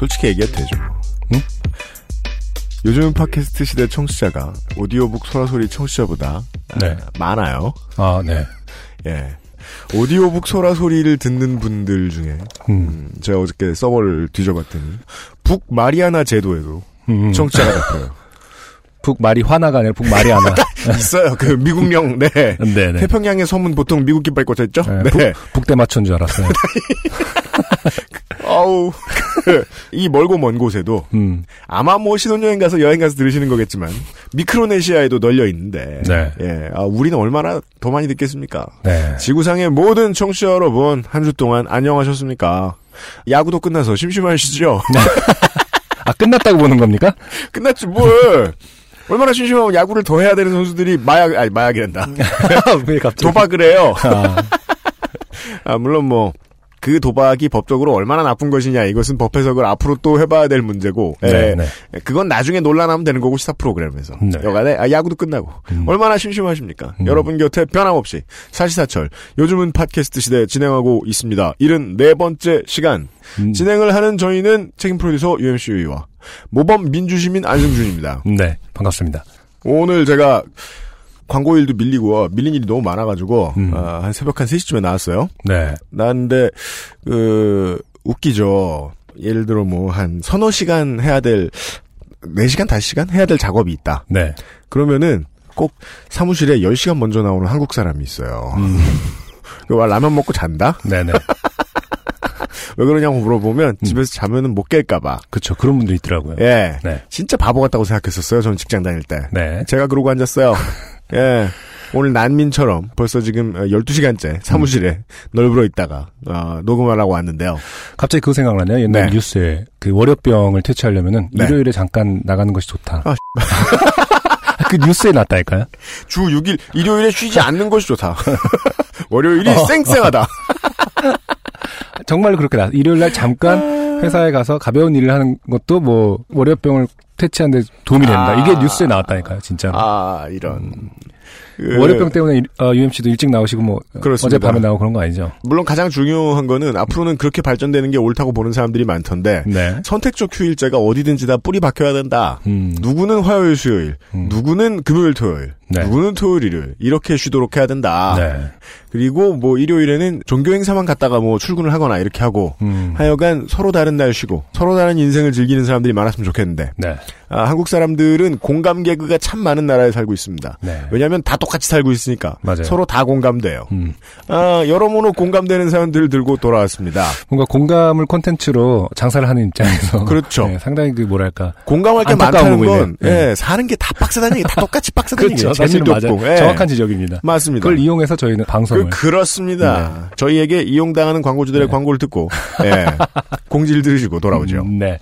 솔직히 얘기해도 되죠. 응? 요즘 팟캐스트 시대 청취자가 오디오북 소라소리 청취자보다 네. 아, 많아요. 아, 네. 예. 오디오북 소라소리를 듣는 분들 중에 음. 음, 제가 어저께 서버를 뒤져봤더니 북 마리아나 제도에도 음. 청취자가 잡혀요. 북말이 화나가 아니라 북 마리아나. 있어요. 그 미국령 네. 네네. 태평양의 섬은 보통 미국 깃발 꽂혀 있죠? 네, 네. 북대 맞춘 줄 알았어요. 아우. 이 멀고 먼 곳에도 음. 아마 뭐 신혼여행 가서 여행 가서 들으시는 거겠지만 미크로네시아에도 널려 있는데 네. 예, 아, 우리는 얼마나 더 많이 듣겠습니까? 네. 지구상의 모든 청취자 여러분 한 주 동안 안녕하셨습니까? 야구도 끝나서 심심하시죠? 아, 끝났다고 보는 겁니까? 끝났지 뭘? 얼마나 심심하면 야구를 더 해야 되는 선수들이 마약 아니 마약이란다. 왜 갑자기? 도박을 해요. 아, 아, 물론 뭐, 그 도박이 법적으로 얼마나 나쁜 것이냐, 이것은 법 해석을 앞으로 또 해봐야 될 문제고, 네, 예, 네. 그건 나중에 논란하면 되는 거고, 시사 프로그램에서. 네. 여간에, 아, 야구도 끝나고. 음. 얼마나 심심하십니까? 음. 여러분 곁에 변함없이, 사시사철, 요즘은 팟캐스트 시대 진행하고 있습니다. 이른 네 번째 시간. 음. 진행을 하는 저희는 책임 프로듀서 UMCU와 모범 민주시민 안승준입니다. 네. 반갑습니다. 오늘 제가 광고 일도 밀리고, 밀린 일이 너무 많아가지고, 음. 아, 한 새벽 한 3시쯤에 나왔어요. 네. 나는데 그 웃기죠. 예를 들어 뭐 한 서너 시간 해야 될 4시간 5시간 해야 될 작업이 있다. 네. 그러면은 꼭 사무실에 10시간 먼저 나오는 한국 사람이 있어요. 음. 그 라면 먹고 잔다? 네네. 왜 그러냐고 물어보면 음. 집에서 자면은 못 깰까봐. 그쵸. 그런 분들 있더라고요. 예. 네. 진짜 바보 같다고 생각했었어요. 전 직장 다닐 때. 네. 제가 그러고 앉았어요. 예. 오늘 난민처럼 벌써 지금 12시간째 사무실에 널브러 있다가 어, 녹음하려고 왔는데요. 갑자기 그거 생각나네요. 옛날 네. 뉴스에 그 월요병을 퇴치하려면은 네. 일요일에 잠깐 나가는 것이 좋다. 아, 그 뉴스에 났다니까요. 주 6일 일요일에 쉬지 않는 것이 좋다. 월요일이 어. 쌩쌩하다. 정말 그렇게 나. 일요일 날 잠깐 회사에 가서 가벼운 일을 하는 것도 뭐 월요병을 퇴치하는 데 도움이 된다. 아. 이게 뉴스에 나왔다니까요, 진짜. 아 이런. 그, 월요병 때문에 일- 어, UMC도 일찍 나오시고 뭐 그렇습니다. 어젯밤에 나오고 그런 거 아니죠? 물론 가장 중요한 거는 앞으로는 그렇게 발전되는 게 옳다고 보는 사람들이 많던데 네. 선택적 휴일제가 어디든지 다 뿌리 박혀야 된다. 음. 누구는 화요일 수요일, 음. 누구는 금요일 토요일, 네. 누구는 토요일 일요일 이렇게 쉬도록 해야 된다. 네. 그리고 뭐 일요일에는 종교 행사만 갔다가 뭐 출근을 하거나 이렇게 하고 음. 하여간 서로 다른 날 쉬고 서로 다른 인생을 즐기는 사람들이 많았으면 좋겠는데 네. 아, 한국 사람들은 공감 개그가 참 많은 나라에 살고 있습니다. 네. 왜냐하면 다 똑 같이 살고 있으니까 맞아요. 서로 다 공감돼요. 음. 아, 여러모로 공감되는 사연들을 들고 돌아왔습니다. 뭔가 공감을 콘텐츠로 장사를 하는 입장에서 그렇죠. 네, 상당히 그 뭐랄까 공감할 게 많다는. 건 네. 예, 사는 게 다 빡세다는 얘기, 다 똑같이 빡세다는 그렇죠. 얘기, 재미도 맞아요. 없고. 예. 정확한 지적입니다. 맞습니다. 그걸 이용해서 저희는 방송을 그, 그렇습니다. 저희에게 이용당하는 광고주들의 네. 광고를 듣고 예, 공지를 들으시고 돌아오죠. 음, 네.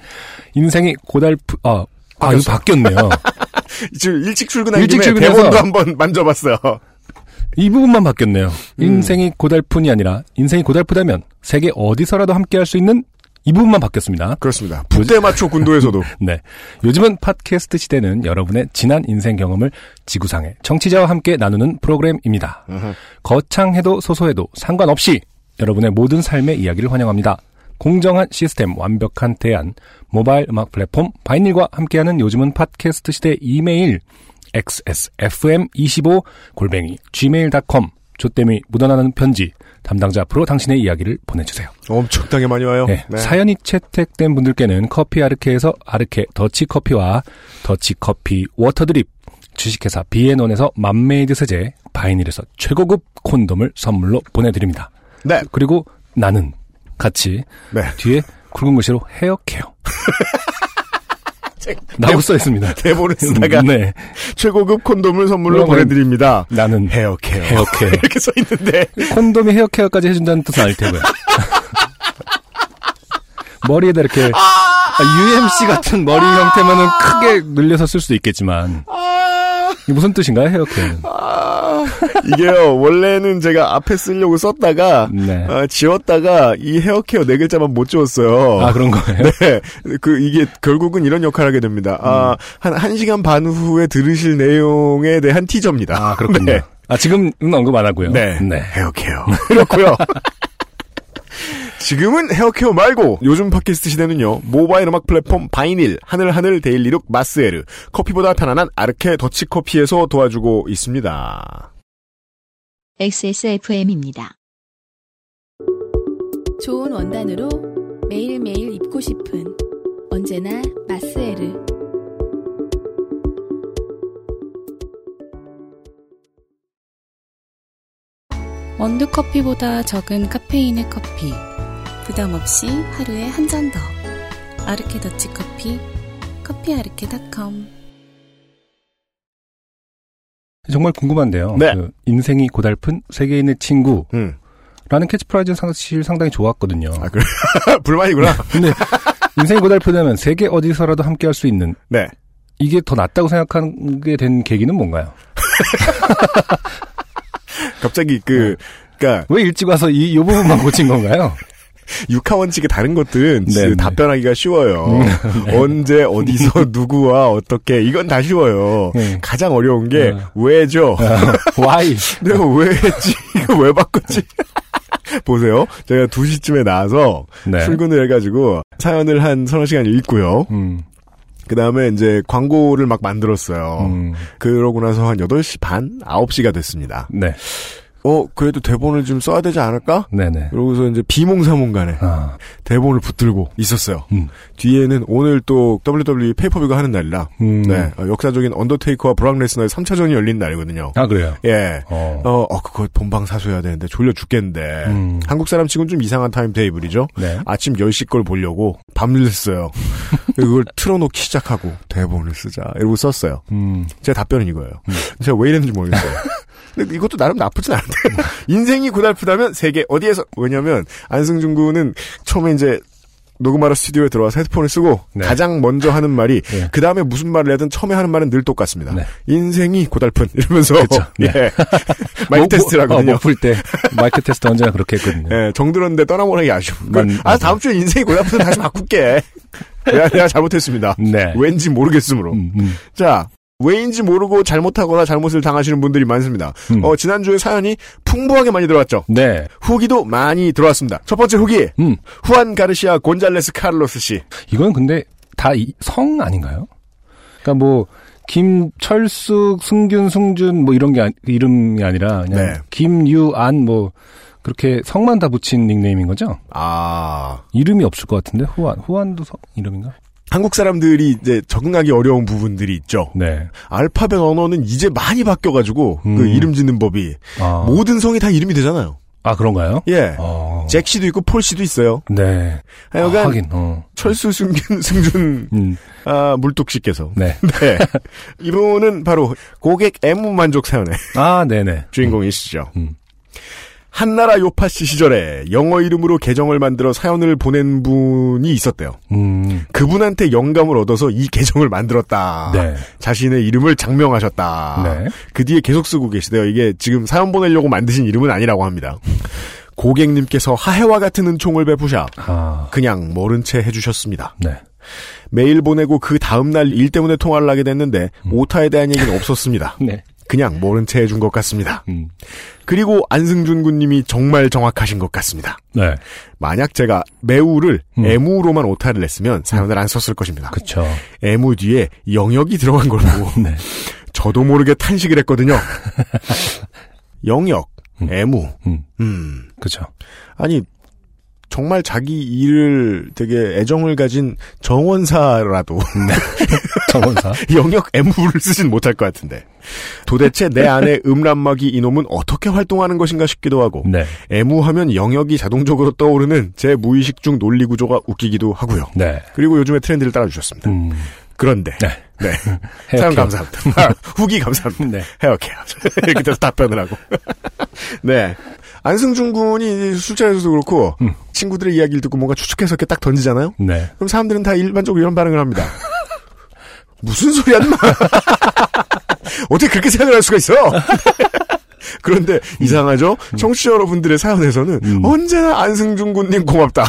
인생이 고달프 아, 아 이거. 바뀌었네요. 지금 일찍 출근한 일찍 김에 대본도 한번 만져봤어요. 이 부분만 바뀌었네요. 음. 인생이 고달픈이 아니라 인생이 고달프다면 세계 어디서라도 함께할 수 있는 이 부분만 바뀌었습니다. 그렇습니다. 부대 맞춰 군도에서도 네. 요즘은 팟캐스트 시대는 여러분의 지난 인생 경험을 지구상의 청취자와 함께 나누는 프로그램입니다. 거창해도 소소해도 상관없이 여러분의 모든 삶의 이야기를 환영합니다. 공정한 시스템, 완벽한 대안, 모바일 음악 플랫폼 바이닐과 함께하는 요즘은 팟캐스트 시대 이메일 xsfm25 골뱅이 gmail.com 조땜이 묻어나는 편지 담당자 앞으로 당신의 이야기를 보내주세요. 엄청나게 많이 와요. 네, 네. 사연이 채택된 분들께는 커피 아르케에서 아르케 더치 커피와 더치 커피 water drip 주식회사 비앤원에서 맘메이드 세제 바이닐에서 최고급 콘돔을 선물로 보내드립니다. 네. 그리고 나는 같이 네. 뒤에 굵은 글씨로 헤어케어 라고 써 있습니다. 대본을 쓰다가 네. 최고급 콘돔을 선물로 보내드립니다. 나는 헤어케어. 헤어케어. 이렇게 써 있는데 콘돔이 헤어케어까지 해준다는 뜻은 아닐 테고요. 머리에다 이렇게 UMC 같은 머리 형태면은 크게 늘려서 쓸 수도 있겠지만 아, 이게 무슨 뜻인가요 헤어케어는? 아, 이게요, 원래는 제가 앞에 쓰려고 썼다가, 네. 아, 지웠다가 이 헤어케어 네 글자만 못 지웠어요. 아 그런 거예요? 네. 그, 이게 결국은 이런 역할을 하게 됩니다. 아, 한, 한 시간 반 후에 들으실 내용에 대한 티저입니다. 아 그렇군요. 네. 아 지금은 언급 안 하고요. 네. 네. 헤어케어. 그렇고요. 지금은 헤어케어 말고 요즘 팟캐스트 시대는요. 모바일 음악 플랫폼 바이닐, 하늘하늘 데일리룩 마스에르, 커피보다 편안한 아르케 더치커피에서 도와주고 있습니다. XSFM입니다. 좋은 원단으로 매일매일 입고 싶은 언제나 마스에르 원두커피보다 적은 카페인의 커피 부담 없이 하루에 한 잔 더 아르케 더치 커피 커피아르케닷컴 정말 궁금한데요. 네. 그 인생이 고달픈 세계인의 친구라는 음. 캐치프레이즈 사실 상당히 좋았거든요. 아, 그래. 불만이구나. 근데 인생이 고달프다면 세계 어디서라도 함께 할 수 있는 네. 이게 더 낫다고 생각하게 된 계기는 뭔가요? 갑자기 그, 그니까, 왜 일찍 와서 이, 이 부분만 고친 건가요? 육하 원칙에 다른 것들은 네, 그 네. 답변하기가 쉬워요. 언제, 어디서, 누구와, 어떻게, 이건 다 쉬워요. 네. 가장 어려운 게, 네. 왜죠? Why? 내가 왜 했지? 이거 왜 바꿨지? 보세요. 제가 2시쯤에 나와서 네. 출근을 해가지고 사연을 한 서너 시간 읽고요. 음, 그 다음에 이제 광고를 막 만들었어요. 음, 그러고 나서 한 8시 반? 9시가 됐습니다. 네, 어, 그래도 대본을 좀 써야 되지 않을까? 네네. 그러고서 이제 비몽사몽간에 아, 대본을 붙들고 있었어요. 음. 뒤에는 오늘 또 WWE 페이퍼뷰가 하는 날이라, 음. 네, 어, 역사적인 언더테이커와 브락 레스너의 3차전이 열린 날이거든요. 아 그래요. 예. 어, 어, 어, 그거 본방 사수해야 되는데 졸려 죽겠는데. 음. 한국 사람 치고는 좀 이상한 timetable이죠. 네. 아침 10시 걸 보려고 밤늦었어요. 그걸 틀어놓기 시작하고 대본을 쓰자. 이러고 썼어요. 음, 제 답변은 이거예요. 제가 왜 이랬는지 모르겠어요. 근데 이것도 나름 나쁘진 않은데. 인생이 고달프다면 세계 어디에서. 왜냐면 안승준 군은 처음에 이제 녹음하러 스튜디오에 들어와서 헤드폰을 쓰고 네. 가장 먼저 하는 말이 네. 그 다음에 무슨 말을 하든 처음에 하는 말은 늘 똑같습니다. 네. 인생이 고달픈 이러면서. 네. 예. 마이크 목- 테스트를 목- 어, 하거든요. 목풀 때 마이크 테스트 언제나 그렇게 했거든요. 예, 정들었는데 떠나보내기 아쉬워. 만- 아, 다음 주에 인생이 고달프면 다시 바꿀게. 내가, 내가 잘못했습니다. 네. 왠지 모르겠으므로. 음, 음. 자, 왜인지 모르고 잘못하거나 잘못을 당하시는 분들이 많습니다. 음. 어, 지난주에 사연이 풍부하게 많이 들어왔죠. 네. 후기도 많이 들어왔습니다. 첫 번째 후기. 음. 후안 가르시아 곤잘레스 카를로스 씨. 이건 근데 다 성 아닌가요? 그러니까 뭐 김철숙, 승균, 승준 뭐 이런 게 아니- 이름이 아니라 그냥 네. 김유안 뭐 그렇게 성만 다 붙인 닉네임인 거죠? 아. 이름이 없을 것 같은데 후안 후안도 성 이름인가? 한국 사람들이 이제 적응하기 어려운 부분들이 있죠. 네. 알파벳 언어는 이제 많이 바뀌어가지고 음. 그 이름 짓는 법이 아, 모든 성이 다 이름이 되잖아요. 아 그런가요? 예. 어. 잭 씨도 있고 폴 씨도 있어요. 네. 하여간 아, 하긴. 어. 철수 승균 승준 음. 아, 물뚝 씨께서 네. 네. 이분은 바로 고객 애무 만족 사연의 아, 네네. 주인공이시죠. 음. 한나라 요파씨 시절에 영어 이름으로 계정을 만들어 사연을 보낸 분이 있었대요. 음. 그분한테 영감을 얻어서 이 계정을 만들었다. 네. 자신의 이름을 장명하셨다. 네. 그 뒤에 계속 쓰고 계시대요. 이게 지금 사연 보내려고 만드신 이름은 아니라고 합니다. 고객님께서 하해와 같은 은총을 베푸샤 아. 그냥 모른 채 해주셨습니다. 네. 메일 보내고 그 다음날 일 때문에 통화를 하게 됐는데 음. 오타에 대한 얘기는 없었습니다. 네. 그냥 모른 채 해준 것 같습니다. 음. 그리고 안승준 군님이 정말 정확하신 것 같습니다. 네. 만약 제가 매우를 음. 애무로만 오타를 냈으면 사연을 안 썼을 것입니다. 그쵸. 애무 뒤에 영역이 들어간 걸 보고 네. 저도 모르게 탄식을 했거든요. 영역, 음. 애무, 음. 음. 그쵸. 아니, 정말 자기 일을 되게 애정을 가진 정원사라도 정원사. 영역 애무를 쓰진 못할 것 같은데. 도대체 내 안에 음란마귀 이놈은 어떻게 활동하는 것인가 싶기도 하고, 네. 애무하면 영역이 자동적으로 떠오르는 제 무의식 중 논리 구조가 웃기기도 하고요. 네. 그리고 요즘에 트렌드를 따라주셨습니다. 음. 그런데, 네. 네. 사연 감사합니다. 아, 후기 감사합니다. 네. 헤어케어. 이렇게 돼서 답변을 하고. 네. 안승준 군이 술자리에서도 그렇고 음. 친구들의 이야기를 듣고 뭔가 추측해서 이렇게 딱 던지잖아요. 네. 그럼 사람들은 다 일반적으로 이런 반응을 합니다. 무슨 소리야, 인마. 어떻게 그렇게 생각을 할 수가 있어? 그런데 이상하죠? 청취자 여러분들의 사연에서는 음. 언제나 안승준 군님 고맙다.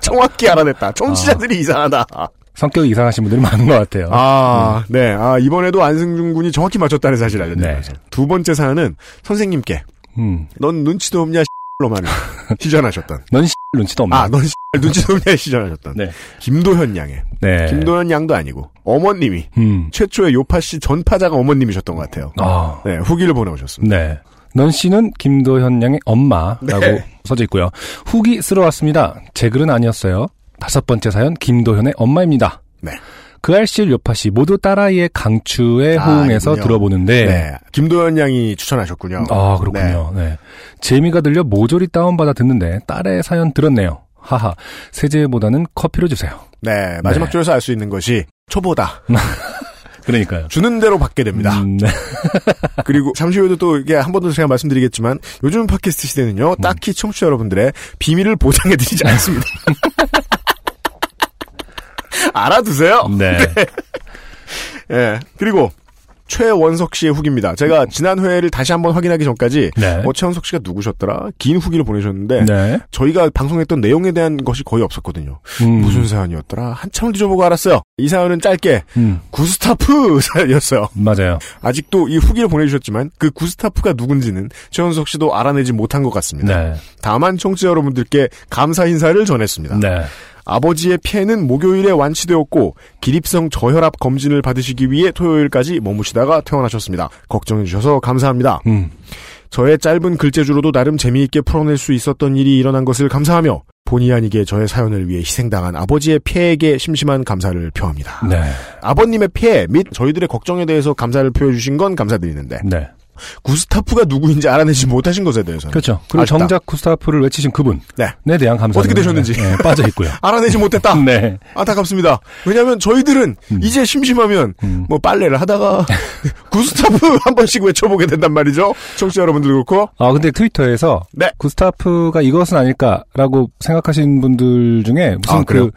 정확히 알아냈다. 청취자들이 이상하다. 성격이 이상하신 분들이 많은 것 같아요. 아, 네. 아, 이번에도 안승준 군이 정확히 맞췄다는 사실을 알려드리면서. 네. 두 번째 사연은 선생님께 음. 넌 눈치도 없냐 로만 시전하셨던. 넌 눈치도 없네. 아, 넌 눈치도 없냐 시전하셨던. 네. 김도현 양의. 네. 김도현 양도 아니고 어머님이 음. 최초의 요파 씨 전파자가 어머님이셨던 것 같아요. 아. 네, 후기를 보내오셨습니다. 네. 넌 씨는 김도현 양의 엄마라고 네. 써져 있고요. 후기 쓸어왔습니다. 제 글은 아니었어요. 다섯 번째 사연 김도현의 엄마입니다. 네. 그 알실 요파 씨 모두 딸아이의 강추에 아, 호응해서 아니군요. 들어보는데 네. 김도현 양이 추천하셨군요. 아 그렇군요. 네. 재미가 들려 모조리 다운받아 듣는데 딸의 사연 들었네요. 하하 세제보다는 커피로 주세요. 네. 마지막 네. 줄에서 알 수 있는 것이 초보다. 그러니까요. 주는 대로 받게 됩니다. 음, 네. 그리고 잠시 후에도 또 이게 한 번 더 제가 말씀드리겠지만 요즘 팟캐스트 시대는요. 음. 딱히 청취자 여러분들의 비밀을 보장해드리지 않습니다. 알아두세요. 네. 예. 그리고 최원석 씨의 후기입니다. 제가 지난 회를 다시 한번 확인하기 전까지 네. 어, 최원석 씨가 누구셨더라? 긴 후기를 보내셨는데 네. 저희가 방송했던 내용에 대한 것이 거의 없었거든요. 음, 무슨 사연이었더라? 한참을 뒤져보고 알았어요. 이 사연은 짧게 음, 구스타프 사연이었어요. 맞아요. 아직도 이 후기를 보내주셨지만 그 구스타프가 누군지는 최원석 씨도 알아내지 못한 것 같습니다. 네. 다만 청취자 여러분들께 감사 인사를 전했습니다. 네. 아버지의 폐는 목요일에 완치되었고 기립성 저혈압 검진을 받으시기 위해 토요일까지 머무시다가 퇴원하셨습니다. 걱정해 주셔서 감사합니다. 음. 저의 짧은 글재주로도 나름 재미있게 풀어낼 수 있었던 일이 일어난 것을 감사하며 본의 아니게 저의 사연을 위해 희생당한 아버지의 폐에게 심심한 감사를 표합니다. 네. 아버님의 폐 및 저희들의 걱정에 대해서 감사를 표해 주신 건 감사드리는데 네. 구스타프가 누구인지 알아내지 못하신 것에 대해서는 그렇죠. 그리고 아쉽다. 정작 구스타프를 외치신 그분에 네. 대한 감사 어떻게 되셨는지. 네, 빠져 있고요. 알아내지 못했다. 네. 안타깝습니다. 왜냐하면 저희들은 음. 이제 심심하면 음. 뭐 빨래를 하다가 구스타프 한 번씩 외쳐보게 된단 말이죠. 청취자 여러분들 그렇고 아 근데 트위터에서 네. 구스타프가 이것은 아닐까라고 생각하시는 분들 중에 무슨 아? 그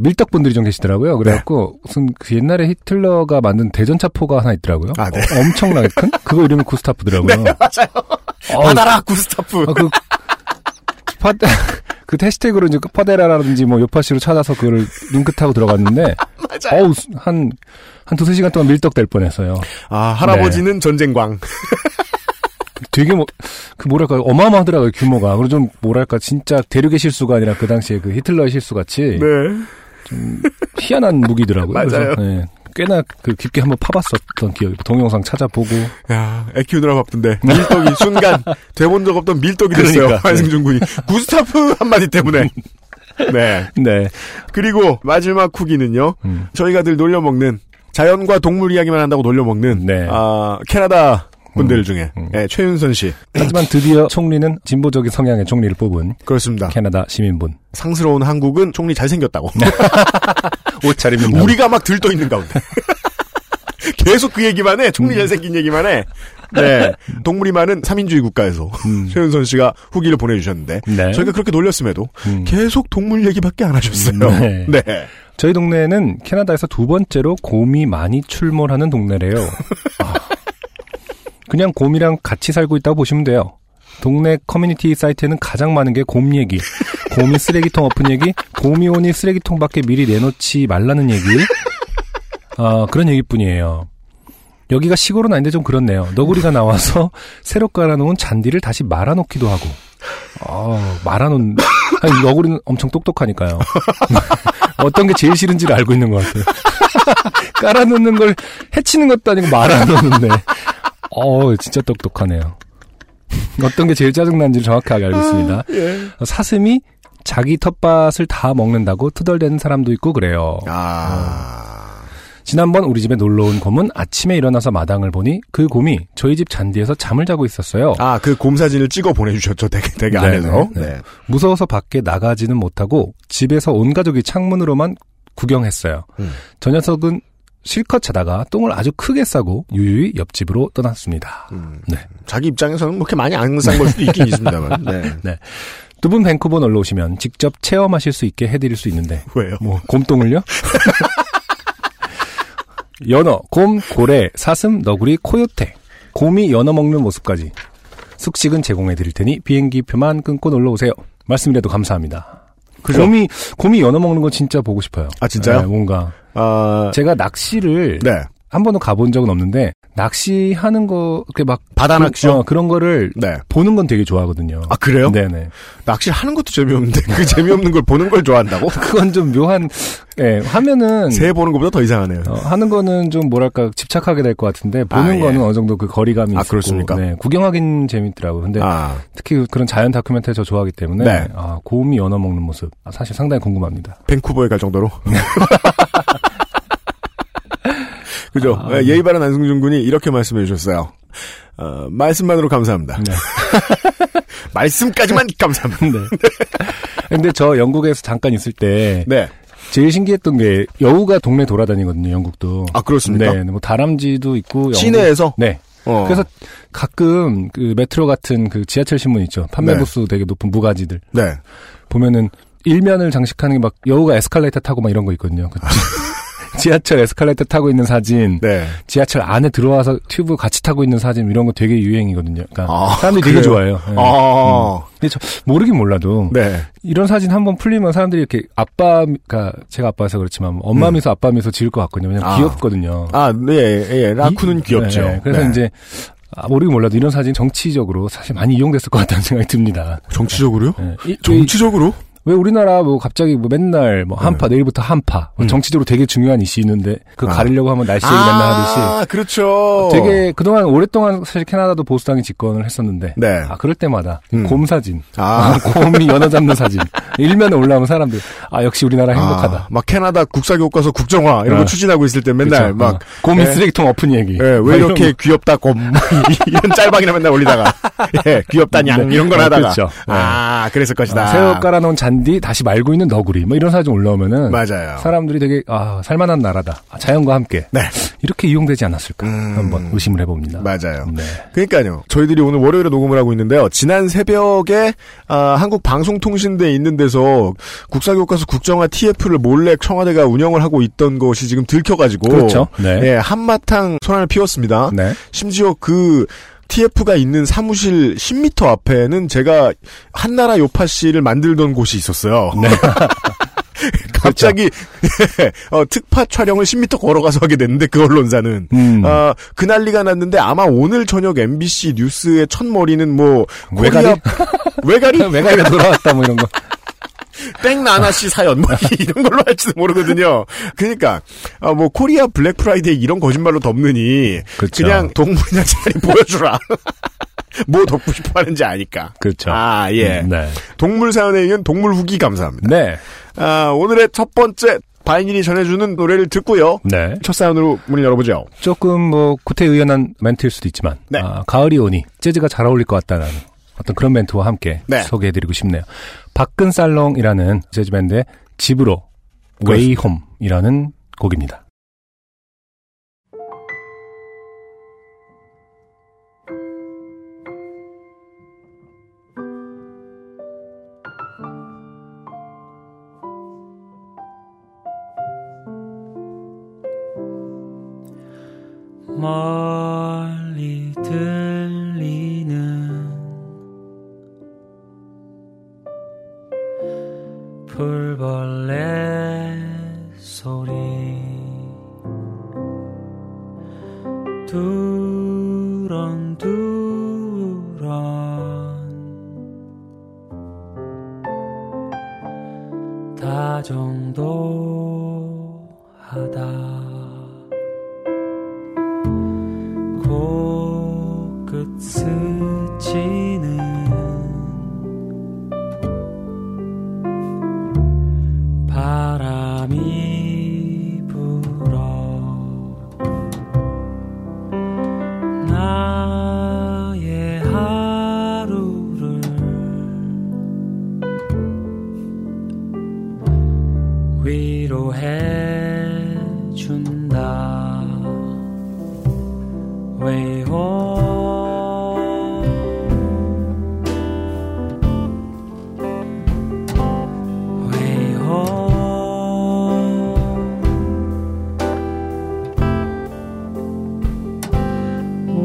밀떡 분들이 좀 계시더라고요. 그래갖고 무슨 그 옛날에 히틀러가 만든 대전차포가 하나 있더라고요. 아, 네. 어, 엄청나게 큰 그거 이름이 구스타프더라고요. 네 맞아요. 어, 받아라 구스타프. 아, 그, 파, 그 해시태그로 이제 파데라라든지 뭐 요파시로 찾아서 그거를 링크타고 들어갔는데, 맞아요. 어우, 한, 한 두세 시간 동안 밀떡 될 뻔했어요. 아 할아버지는 네. 전쟁광. 되게 뭐, 그 뭐랄까, 어마어마하더라고요, 규모가. 그리고 좀, 뭐랄까, 진짜 대륙의 실수가 아니라 그 당시에 그 히틀러의 실수 같이 네. 희한한 무기더라고요. 맞아요. 그래서, 네, 꽤나 그 깊게 한번 파봤었던 기억이, 동영상 찾아보고. 야, 애 키우느라 바쁜데 밀떡이 순간 돼본 적 없던 밀떡이 됐어요. 그러니까. 한승준 군이 구스타프 한마디 때문에. 네. 네. 그리고 마지막 후기는요. 음. 저희가 늘 놀려먹는 자연과 동물 이야기만 한다고 놀려먹는 네. 아 캐나다 분들 음, 중에 음. 예, 최윤선 씨 하지만 드디어 총리는 진보적인 성향의 총리를 뽑은 그렇습니다. 캐나다 시민분. 상스러운 한국은 총리 잘생겼다고. 옷차림은 우리가 막 들떠 있는 가운데. 계속 그 얘기만 해. 음. 총리 잘생긴 얘기만 해. 네. 동물이 많은 3인주의 국가에서 최윤선 씨가 후기를 보내주셨는데 음. 네. 저희가 그렇게 놀렸음에도 음. 계속 동물 얘기밖에 안 하셨어요. 네. 네. 저희 동네는 캐나다에서 두 번째로 곰이 많이 출몰하는 동네래요. 아, 그냥 곰이랑 같이 살고 있다고 보시면 돼요. 동네 커뮤니티 사이트에는 가장 많은 게 곰 얘기, 곰이 쓰레기통 엎은 얘기, 곰이 오니 쓰레기통 밖에 미리 내놓지 말라는 얘기, 아, 그런 얘기뿐이에요. 여기가 시골은 아닌데 좀 그렇네요. 너구리가 나와서 새로 깔아놓은 잔디를 다시 말아놓기도 하고. 아, 말아놓은, 아니, 너구리는 엄청 똑똑하니까요. 어떤 게 제일 싫은지를 알고 있는 것 같아요. 깔아놓는 걸 해치는 것도 아니고 말아놓는데. 어, 진짜 똑똑하네요. 어떤 게 제일 짜증나는지를 정확하게 알고 있습니다. 예. 사슴이 자기 텃밭을 다 먹는다고 투덜대는 사람도 있고 그래요. 아. 지난번 우리 집에 놀러 온 곰은 아침에 일어나서 마당을 보니 그 곰이 저희 집 잔디에서 잠을 자고 있었어요. 아, 그 곰 사진을 찍어 보내주셨죠. 되게, 되게 네, 안에서. 네, 네. 무서워서 밖에 나가지는 못하고 집에서 온 가족이 창문으로만 구경했어요. 음. 저 녀석은 실컷 자다가 똥을 아주 크게 싸고 유유히 옆집으로 떠났습니다. 음, 네. 자기 입장에서는 뭐 그렇게 많이 안 싼 걸 수도 있긴 있습니다만. 네. 두 분 밴쿠버 놀러 오시면 직접 체험하실 수 있게 해드릴 수 있는데 왜요? 뭐 곰똥을요? 연어, 곰, 고래, 사슴, 너구리, 코요테 곰이 연어 먹는 모습까지 숙식은 제공해 드릴 테니 비행기 표만 끊고 놀러 오세요. 말씀이라도 감사합니다. 그죠? 곰이 곰이 연어 먹는 거 진짜 보고 싶어요. 아, 진짜요? 네, 뭔가 아, 제가 낚시를 네. 한 번도 가본 적은 없는데 낚시하는 거 이렇게 막 바다 낚시? 어, 그런 거를 네. 보는 건 되게 좋아하거든요. 아, 그래요? 네네. 낚시를 하는 것도 재미없는데 그 재미없는 걸 보는 걸 좋아한다고? 그건 좀 묘한 예 하면은 새 보는 것보다 더 이상하네요. 어, 하는 거는 좀 뭐랄까 집착하게 될 것 같은데 보는 아, 예. 거는 어느 정도 그 거리감이 아, 있고 그렇습니까? 네, 구경하긴 재밌더라고요. 근데 아, 특히 그런 자연 다큐멘터리 저 좋아하기 때문에 네. 아, 곰이 연어 먹는 모습 아, 사실 상당히 궁금합니다. 밴쿠버에 갈 정도로. 네. 그죠? 아, 예, 예의 바른 안승준 군이 이렇게 말씀해 주셨어요. 어, 말씀만으로 감사합니다. 네. 말씀까지만 감사합니다. 네. 근데 저 영국에서 잠깐 있을 때 네. 제일 신기했던 게 여우가 동네 돌아다니거든요. 영국도. 아, 그렇습니까? 네, 뭐 다람쥐도 있고 영국- 시내에서? 네. 어. 그래서 가끔 그 메트로 같은 그 지하철 신문 있죠. 판매 네. 부수 되게 높은 무가지들 네. 보면은 일면을 장식하는 게 막 여우가 에스컬레이터 타고 막 이런 거 있거든요. 그 지하철 에스컬레이터 타고 있는 사진, 네. 지하철 안에 들어와서 튜브 같이 타고 있는 사진 이런 거 되게 유행이거든요. 그러니까 아, 사람들이 되게 그래요? 좋아해요. 네. 아. 근데 저 모르긴 몰라도 네. 이런 사진 한번 풀리면 사람들이 이렇게 아빠, 그러니까 제가 아빠여서 그렇지만 엄마 음. 미소 아빠 미소 지을 것 같거든요. 왜냐면 아. 귀엽거든요. 아, 네, 예, 예. 라쿠는 이- 귀엽죠. 네, 그래서 네. 이제 아, 모르긴 몰라도 이런 사진 정치적으로 사실 많이 이용됐을 것 같다는 생각이 듭니다. 정치적으로요? 네. 이- 정치적으로? 왜 우리나라 뭐 갑자기 뭐 맨날 뭐 한파 내일부터 한파 뭐 음. 정치적으로 되게 중요한 이슈 있는데 그 아. 가리려고 하면 날씨 얘기 맨날 하듯이 아, 그렇죠. 되게 그동안 오랫동안 사실 캐나다도 보수당이 집권을 했었는데 네. 아 그럴 때마다 음. 곰 사진 아. 곰이 연어 잡는 사진 일면에 올라오면 사람들 아 역시 우리나라 행복하다 아, 막 캐나다 국사 교과서 국정화 이런 거 어. 추진하고 있을 때 맨날 그쵸? 막 어. 곰이 예. 쓰레기통 엎은 얘기 예, 막왜 이렇게 귀엽다 곰 이런 짤방이나 맨날 올리다가 예, 귀엽다냥 네. 이런 걸 어, 하다가 그렇죠. 네. 아 그랬을 것이다. 아, 새우 깔아놓은 잔디 다시 말고 있는 너구리 뭐 이런 사진 올라오면은 맞아요. 사람들이 되게 아 살만한 나라다 아, 자연과 함께 네. 이렇게 이용되지 않았을까 음. 한번 의심을 해봅니다. 맞아요. 네. 그러니까요. 저희들이 오늘 월요일에 녹음을 하고 있는데요. 지난 새벽에 아, 한국 방송통신대에 있는 데서 국사교과서 국정화 TF를 몰래 청와대가 운영을 하고 있던 것이 지금 들켜가지고 그렇죠. 네. 예, 한바탕 소란을 피웠습니다. 네. 심지어 그 TF가 있는 사무실 10m 앞에는 제가 한나라 요파 씨를 만들던 곳이 있었어요. 네. 갑자기 어, 특파 촬영을 10m 걸어가서 하게 됐는데 그 언론사는 음. 아, 그 난리가 났는데 아마 오늘 저녁 MBC 뉴스의 첫 머리는 뭐 외가리? 코리아 외가리 외가리가 돌아왔다 뭐 이런 거. 땡나나 씨 사연 뭐 이런 걸로 할지도 모르거든요. 그러니까 아, 뭐 코리아 블랙 프라이데이 이런 거짓말로 덮느니 그렇죠. 그냥 동물이나 차라리 보여주라. 뭐 덮고 싶어 하는지 아니까. 그렇죠. 아, 예. 네. 동물 사연에 의한 동물 후기 감사합니다. 네. 아, 오늘의 첫 번째 바이닐이 전해주는 노래를 듣고요. 네. 첫 사연으로 문을 열어보죠. 조금 뭐 구태의연한 멘트일 수도 있지만 네. 아, 가을이 오니 재즈가 잘 어울릴 것 같다는 어떤 그런 멘트와 함께 네. 소개해드리고 싶네요. 박근쌀롱이라는 재즈 밴드의 집으로 Way Home이라는 곡입니다. 멀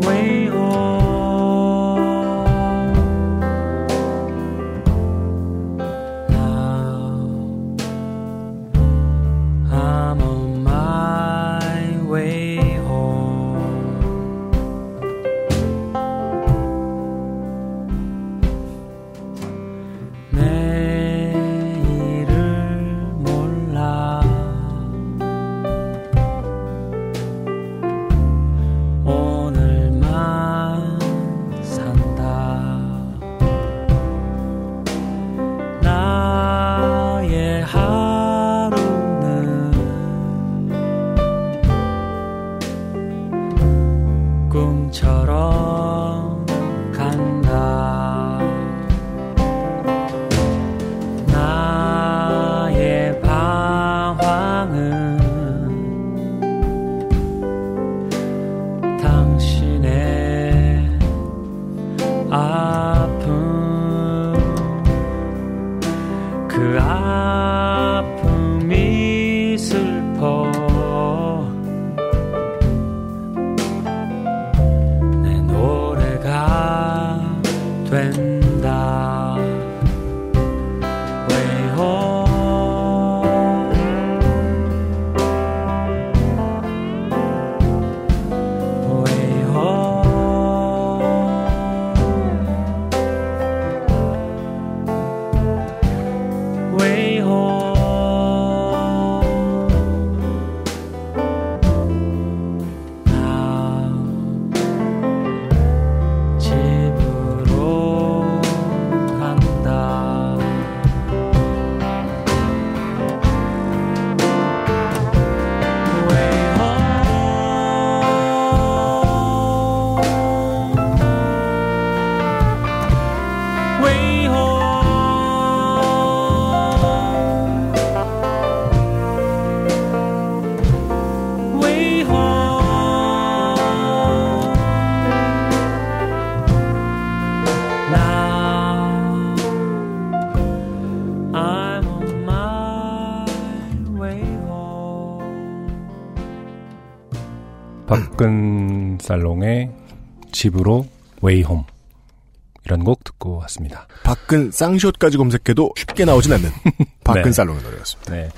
Wait. 박근 살롱의 집으로 웨이홈 이런 곡 듣고 왔습니다. 박근 쌍시옷까지 검색해도 쉽게 나오진 않는 박근 네. 살롱의 노래였습니다. 네.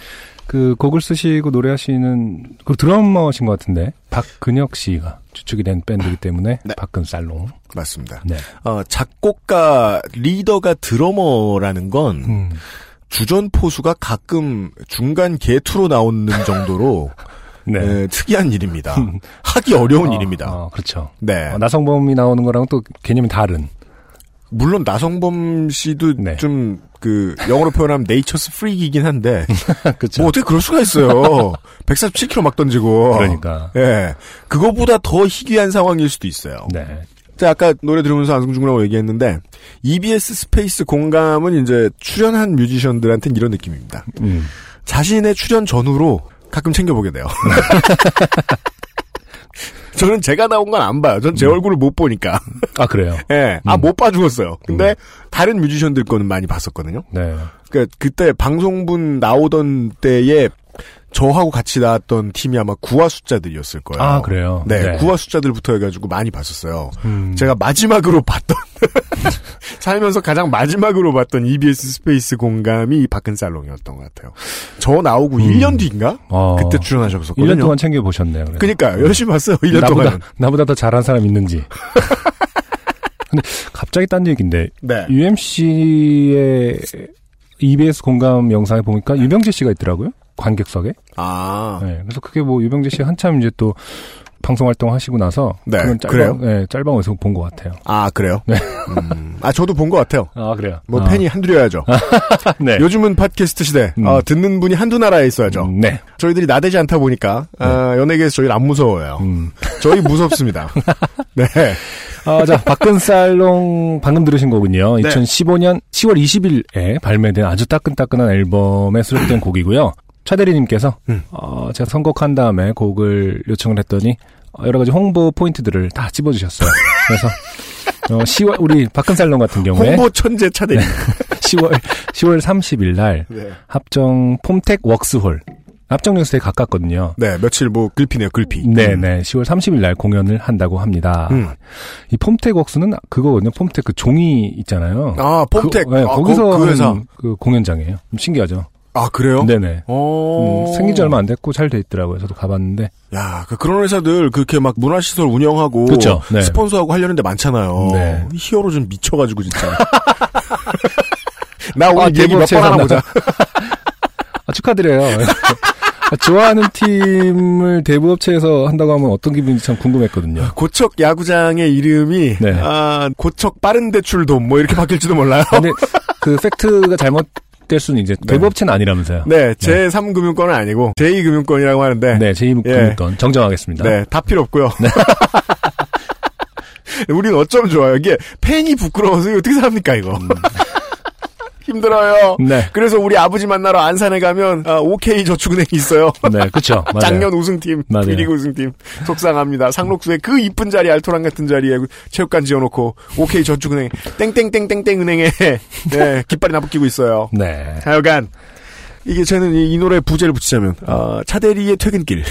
그 곡을 쓰시고 노래하시는 그 드러머신 것 같은데 박근혁 씨가 주축이 된 밴드이기 때문에 네. 박근 살롱. 맞습니다. 네. 어, 작곡가 리더가 드러머라는 건 음. 주전 포수가 가끔 중간 개투로 나오는 정도로 네. 에, 특이한 일입니다. 하기 어려운 어, 일입니다. 어, 그렇죠. 네. 어, 나성범이 나오는 거랑 또 개념이 다른. 물론 나성범 씨도 네. 좀 그 영어로 표현하면 nature's freak이긴 한데 그렇죠. 뭐 어떻게 그럴 수가 있어요. 147km 막 던지고. 그러니까. 예. 그거보다 더 희귀한 상황일 수도 있어요. 네. 자, 아까 노래 들으면서 안승준이라고 얘기했는데 EBS 스페이스 공감은 이제 출연한 뮤지션들한테는 이런 느낌입니다. 음. 자신의 출연 전후로 가끔 챙겨보게 돼요. 저는 제가 나온 건 안 봐요. 전 제 얼굴을 못 보니까. 아 그래요. 예. 아, 음. 못 봐 주겠어요. 근데 다른 뮤지션들 거는 많이 봤었거든요. 네. 그러니까 그때 방송분 나오던 때에 저하고 같이 나왔던 팀이 아마 9와 숫자들이었을 거예요. 아 그래요. 네, 9와 숫자들부터 해가지고 많이 봤었어요. 음. 제가 마지막으로 봤던 살면서 가장 마지막으로 봤던 EBS 스페이스 공감이 이 박근쌀롱이었던 것 같아요. 저 나오고 1년 뒤인가 어. 그때 출연하셨었거든요. 1년 동안 챙겨 보셨네요. 그러니까 열심히 봤어요. 1년 나보다 동안. 나보다 더 잘한 사람 있는지. 근데 갑자기 딴 얘기인데 네. UMC의 EBS 공감 영상에 보니까 유병재 씨가 있더라고요. 관객석에. 아, 네, 그래서 그게 뭐 유병재 씨 한참 이제 또 방송 활동 하시고 나서 네, 그런 그래요? 짤방, 네, 짤방에서 본 것 같아요. 아 그래요? 네. 음, 아 저도 본 것 같아요. 아 그래요. 뭐 아. 팬이 한둘이어야죠. 네. 요즘은 팟캐스트 시대. 음. 어, 듣는 분이 한두 나라에 있어야죠. 음, 네. 저희들이 나대지 않다 보니까 아, 연예계에서 저희를 안 무서워요. 음. 저희 무섭습니다. 네. 아, 자, 박근살롱 방금 들으신 거군요. 네. 2015년 10월 20일에 발매된 아주 따끈따끈한 앨범에 수록된 곡이고요. 차대리님께서 음. 어, 제가 선곡한 다음에 곡을 요청을 했더니 여러 가지 홍보 포인트들을 다 집어주셨어요. 그래서 어, 10월 우리 박근살롱 같은 경우에 홍보 천재 차대리. 10월 10월 30일 날 네. 합정 폼텍 웍스홀 합정역에서 되게 가깝거든요. 네, 며칠 뭐 글피네요, 글피. 네 네 10월 30일 날 공연을 한다고 합니다. 음. 이 폼텍 웍스는 그거거든요. 폼텍 그 종이 있잖아요. 아, 폼텍. 그, 네, 아, 거기서 그, 그 그 공연장이에요. 좀 신기하죠. 아, 그래요? 네네. 어. 음, 생긴 지 얼마 안 됐고 잘 돼 있더라고요. 저도 가봤는데. 야, 그 그런 회사들 그렇게 막 문화시설 운영하고 그쵸, 네. 스폰서하고 하려는 데 많잖아요. 네. 히어로 좀 미쳐가지고 진짜. 나 오늘 아, 얘기 몇번 대부업체에서 하나 보자. 아, 축하드려요. 좋아하는 팀을 대부업체에서 한다고 하면 어떤 기분인지 참 궁금했거든요. 고척 야구장의 이름이 네. 아, 고척 빠른 대출돔 뭐 이렇게 바뀔지도 몰라요. 근데 그 팩트가 잘못 될 수는 이제 대부업체는 아니라면서요. 네, 제 3금융권은 아니고 제2금융권이라고 하는데 네, 제2금융권 정정하겠습니다. 네, 다 필요 없고요. 우린 어쩜 좋아요. 이게 팬이 부끄러워서 이거 어떻게 삽니까 이거. 힘들어요. 네. 그래서 우리 아버지 만나러 안산에 가면 아, OK 저축은행이 있어요. 네. 맞아요. 작년 우승팀. B리그 우승팀 속상합니다. 상록수에 그 이쁜 자리 알토란 같은 자리에 체육관 지어놓고 OK 저축은행 땡땡땡땡땡 은행에 네, 깃발이 나붙기고 있어요. 네. 하여간 이게 저는 이, 이 노래 부제를 붙이자면 어, 차대리의 퇴근길.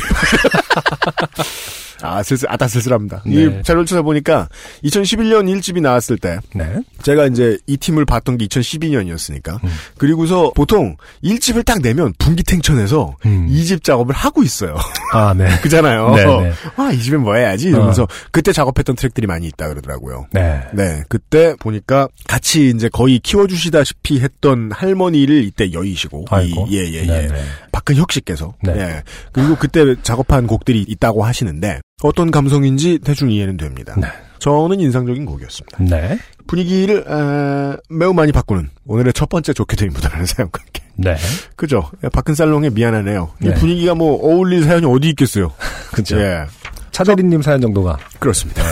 아 슬슬 아다 슬슬합니다. 네. 이 자료를 찾아보니까 2011년 1집이 나왔을 때 네. 제가 이제 이 팀을 봤던 게 2012년이었으니까 음. 그리고서 보통 1집을 딱 내면 분기탱천에서 음. 2집 작업을 하고 있어요. 아, 네. 그잖아요. 네, 네. 아, 이 집엔 뭐 해야지 이러면서 그때 작업했던 트랙들이 많이 있다 그러더라고요. 네. 네, 그때 보니까 같이 이제 거의 키워주시다시피 했던 할머니를 이때 여의시고, 아이고. 이, 예, 예, 예. 네, 네. 박근혁 씨께서, 네. 예. 그리고 그때 작업한 곡들이 있다고 하시는데, 어떤 감성인지 대충 이해는 됩니다. 네. 저는 인상적인 곡이었습니다. 네. 분위기를, 에, 매우 많이 바꾸는 오늘의 첫 번째 좋게 된 무다라는 사연과 함께. 네. 그죠? 예, 박근살롱에 미안하네요. 이 네. 분위기가 뭐 어울릴 사연이 어디 있겠어요? 그죠. 예. 차대리님 사연 정도가 그렇습니다.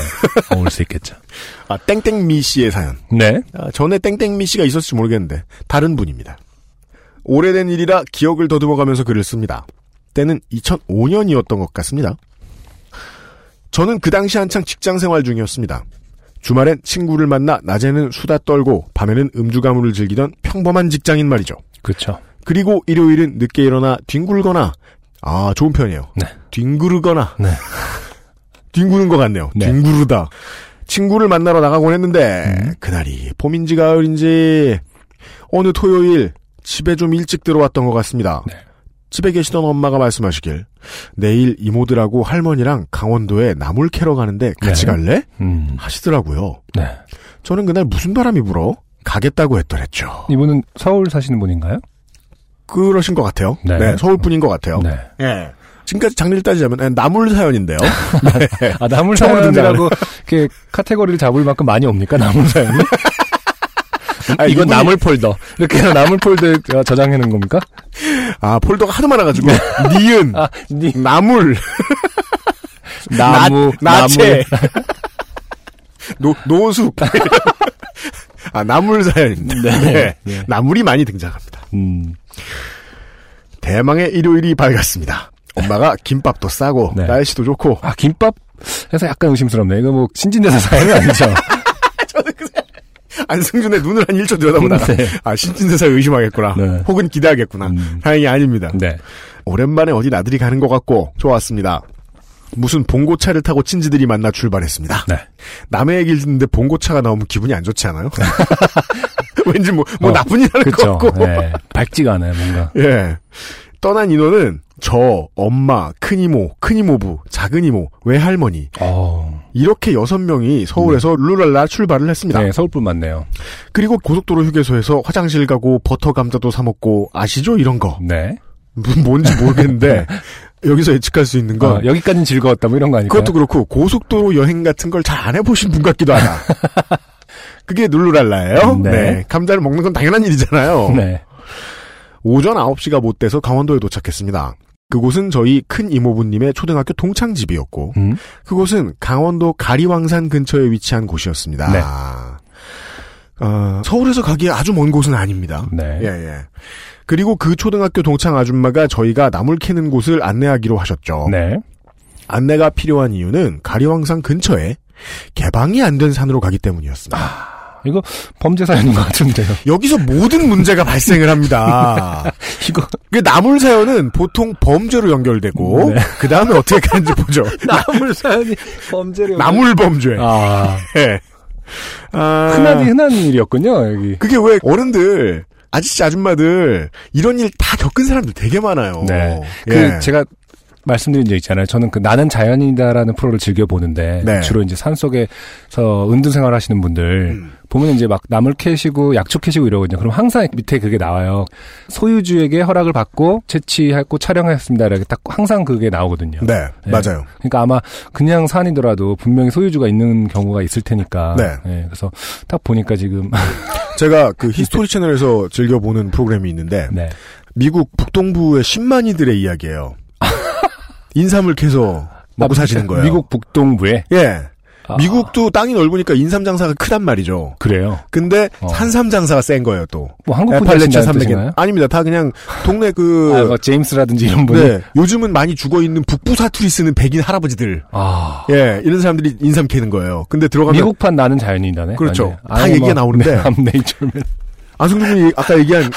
어울 수 있겠죠. 아, 땡땡미 씨의 사연. 네. 아, 전에 땡땡미 씨가 있었을지 모르겠는데 다른 분입니다. 오래된 일이라 기억을 더듬어가면서 글을 씁니다. 때는 2005년이었던 것 같습니다. 저는 그 당시 한창 직장 생활 중이었습니다. 주말엔 친구를 만나 낮에는 수다 떨고 밤에는 음주 가무를 즐기던 평범한 직장인 말이죠. 그렇죠. 그리고 일요일은 늦게 일어나 뒹굴거나 아 좋은 편이에요. 네. 뒹구르거나 네. 뒹구는 것 같네요. 네. 뒹구르다. 친구를 만나러 나가곤 했는데 음. 그날이 봄인지 가을인지 어느 토요일 집에 좀 일찍 들어왔던 것 같습니다. 네. 집에 계시던 엄마가 말씀하시길 내일 이모들하고 할머니랑 강원도에 나물 캐러 가는데 같이 네. 갈래? 음. 하시더라고요. 네. 저는 그날 무슨 바람이 불어? 가겠다고 했더랬죠. 이분은 서울 사시는 분인가요? 그러신 것 같아요. 네. 네, 서울 분인 것 같아요. 네. 예. 지금까지 장르를 따지자면 예, 나물 사연인데요. 네. 아, 나물 사연이라고 이렇게 카테고리를 잡을 만큼 많이 옵니까? 나물 사연이? 아, 이건 나물 폴더. 이렇게 해서 나물 폴더에 저장해 놓은 겁니까? 아 폴더가 하도 많아가지고 니은 아, 니, 나물 나무, 나, 나체. 노 노숙 아 나물 사연입니다. 네. 네. 나물이 많이 등장합니다. 음, 대망의 일요일이 밝았습니다. 엄마가 김밥도 싸고 네. 날씨도 좋고 아, 김밥 해서 약간 의심스럽네. 이거 뭐 신진대사 사연이 아니죠? 안승준의 눈을 한 1초 들여다보다가 네. 아 신진대사 의심하겠구나 네. 혹은 기대하겠구나 음. 다행히 아닙니다. 네. 오랜만에 어디 나들이 가는 것 같고 좋았습니다. 무슨 봉고차를 타고 친지들이 만나 출발했습니다. 네. 남의 얘기를 듣는데 봉고차가 나오면 기분이 안 좋지 않아요? 왠지 뭐, 뭐 어, 나쁜 일 하는 그쵸. 것 같고. 네. 밝지가 않아요, 뭔가. 예. 떠난 인원은 저, 엄마, 큰이모, 큰이모부, 작은이모, 외할머니 어, 이렇게 여섯 명이 서울에서 룰랄라 출발을 했습니다. 네, 서울분 맞네요. 그리고 고속도로 휴게소에서 화장실 가고 버터 감자도 사 먹고 아시죠 이런 거 네. 뭐- 뭔지 모르겠는데 여기서 예측할 수 있는 건 어, 여기까지는 즐거웠다, 뭐 이런 거 아닐까요? 그것도 그렇고 고속도로 여행 같은 걸 잘 안 해보신 분 같기도 하다. 그게 룰루랄라예요. 네. 네. 감자를 먹는 건 당연한 일이잖아요. 네. 오전 9시가 못 돼서 강원도에 도착했습니다. 그곳은 저희 큰 이모부님의 초등학교 동창집이었고 음? 그곳은 강원도 가리왕산 근처에 위치한 곳이었습니다. 네. 어, 서울에서 가기에 아주 먼 곳은 아닙니다. 네. 예, 예. 그리고 그 초등학교 동창 아줌마가 저희가 나물 캐는 곳을 안내하기로 하셨죠. 네. 안내가 필요한 이유는 가리왕산 근처에 개방이 안 된 산으로 가기 때문이었습니다. 이거 범죄 사연인 것 같은데요. 여기서 모든 문제가 발생을 합니다. 이거 그 나물 사연은 보통 범죄로 연결되고 네. 그 다음에 어떻게 가는지 보죠. 나물 사연이 범죄를 나물 범죄. 아 예. 아, 흔하디 흔한 일이었군요 여기. 그게 왜 어른들 아저씨 아줌마들 이런 일 다 겪은 사람들 되게 많아요. 네. 그 예. 제가 말씀드린 적 있잖아요. 저는 그 나는 자연이다라는 프로를 즐겨 보는데 네. 주로 이제 산 속에서 은둔 생활 하시는 분들 음. 보면 이제 막 나물 캐시고 약초 캐시고 이러거든요. 그럼 항상 밑에 그게 나와요. 소유주에게 허락을 받고 채취하고 촬영했습니다. 이렇게 딱 항상 그게 나오거든요. 네, 네. 맞아요. 그러니까 아마 그냥 산이더라도 분명히 소유주가 있는 경우가 있을 테니까. 네. 그래서 딱 보니까 지금 제가 그 히스토리 채널에서 즐겨 보는 프로그램이 있는데 네. 미국 북동부의 심마니들의 이야기예요. 인삼을 캐서 먹고 아, 사시는 거예요. 미국 북동부에 예. 아, 미국도 땅이 넓으니까 인삼 장사가 크단 말이죠. 그래요. 근데 어. 산삼 장사가 센 거예요 또. 뭐 한국 하신다는 산맥에 뜻인가요? 아닙니다. 다 그냥 동네 그 아, 뭐 제임스라든지 이런 분이 네, 요즘은 많이 죽어 있는 북부 사투리 쓰는 백인 할아버지들. 아. 예, 이런 사람들이 인삼 캐는 거예요. 근데 들어가면 미국판 나는 자연이다네. 그렇죠. 완전히. 다 아예 얘기가 뭐, 나오는데. 네, 암네이처면. 안승준 군이 아까 얘기한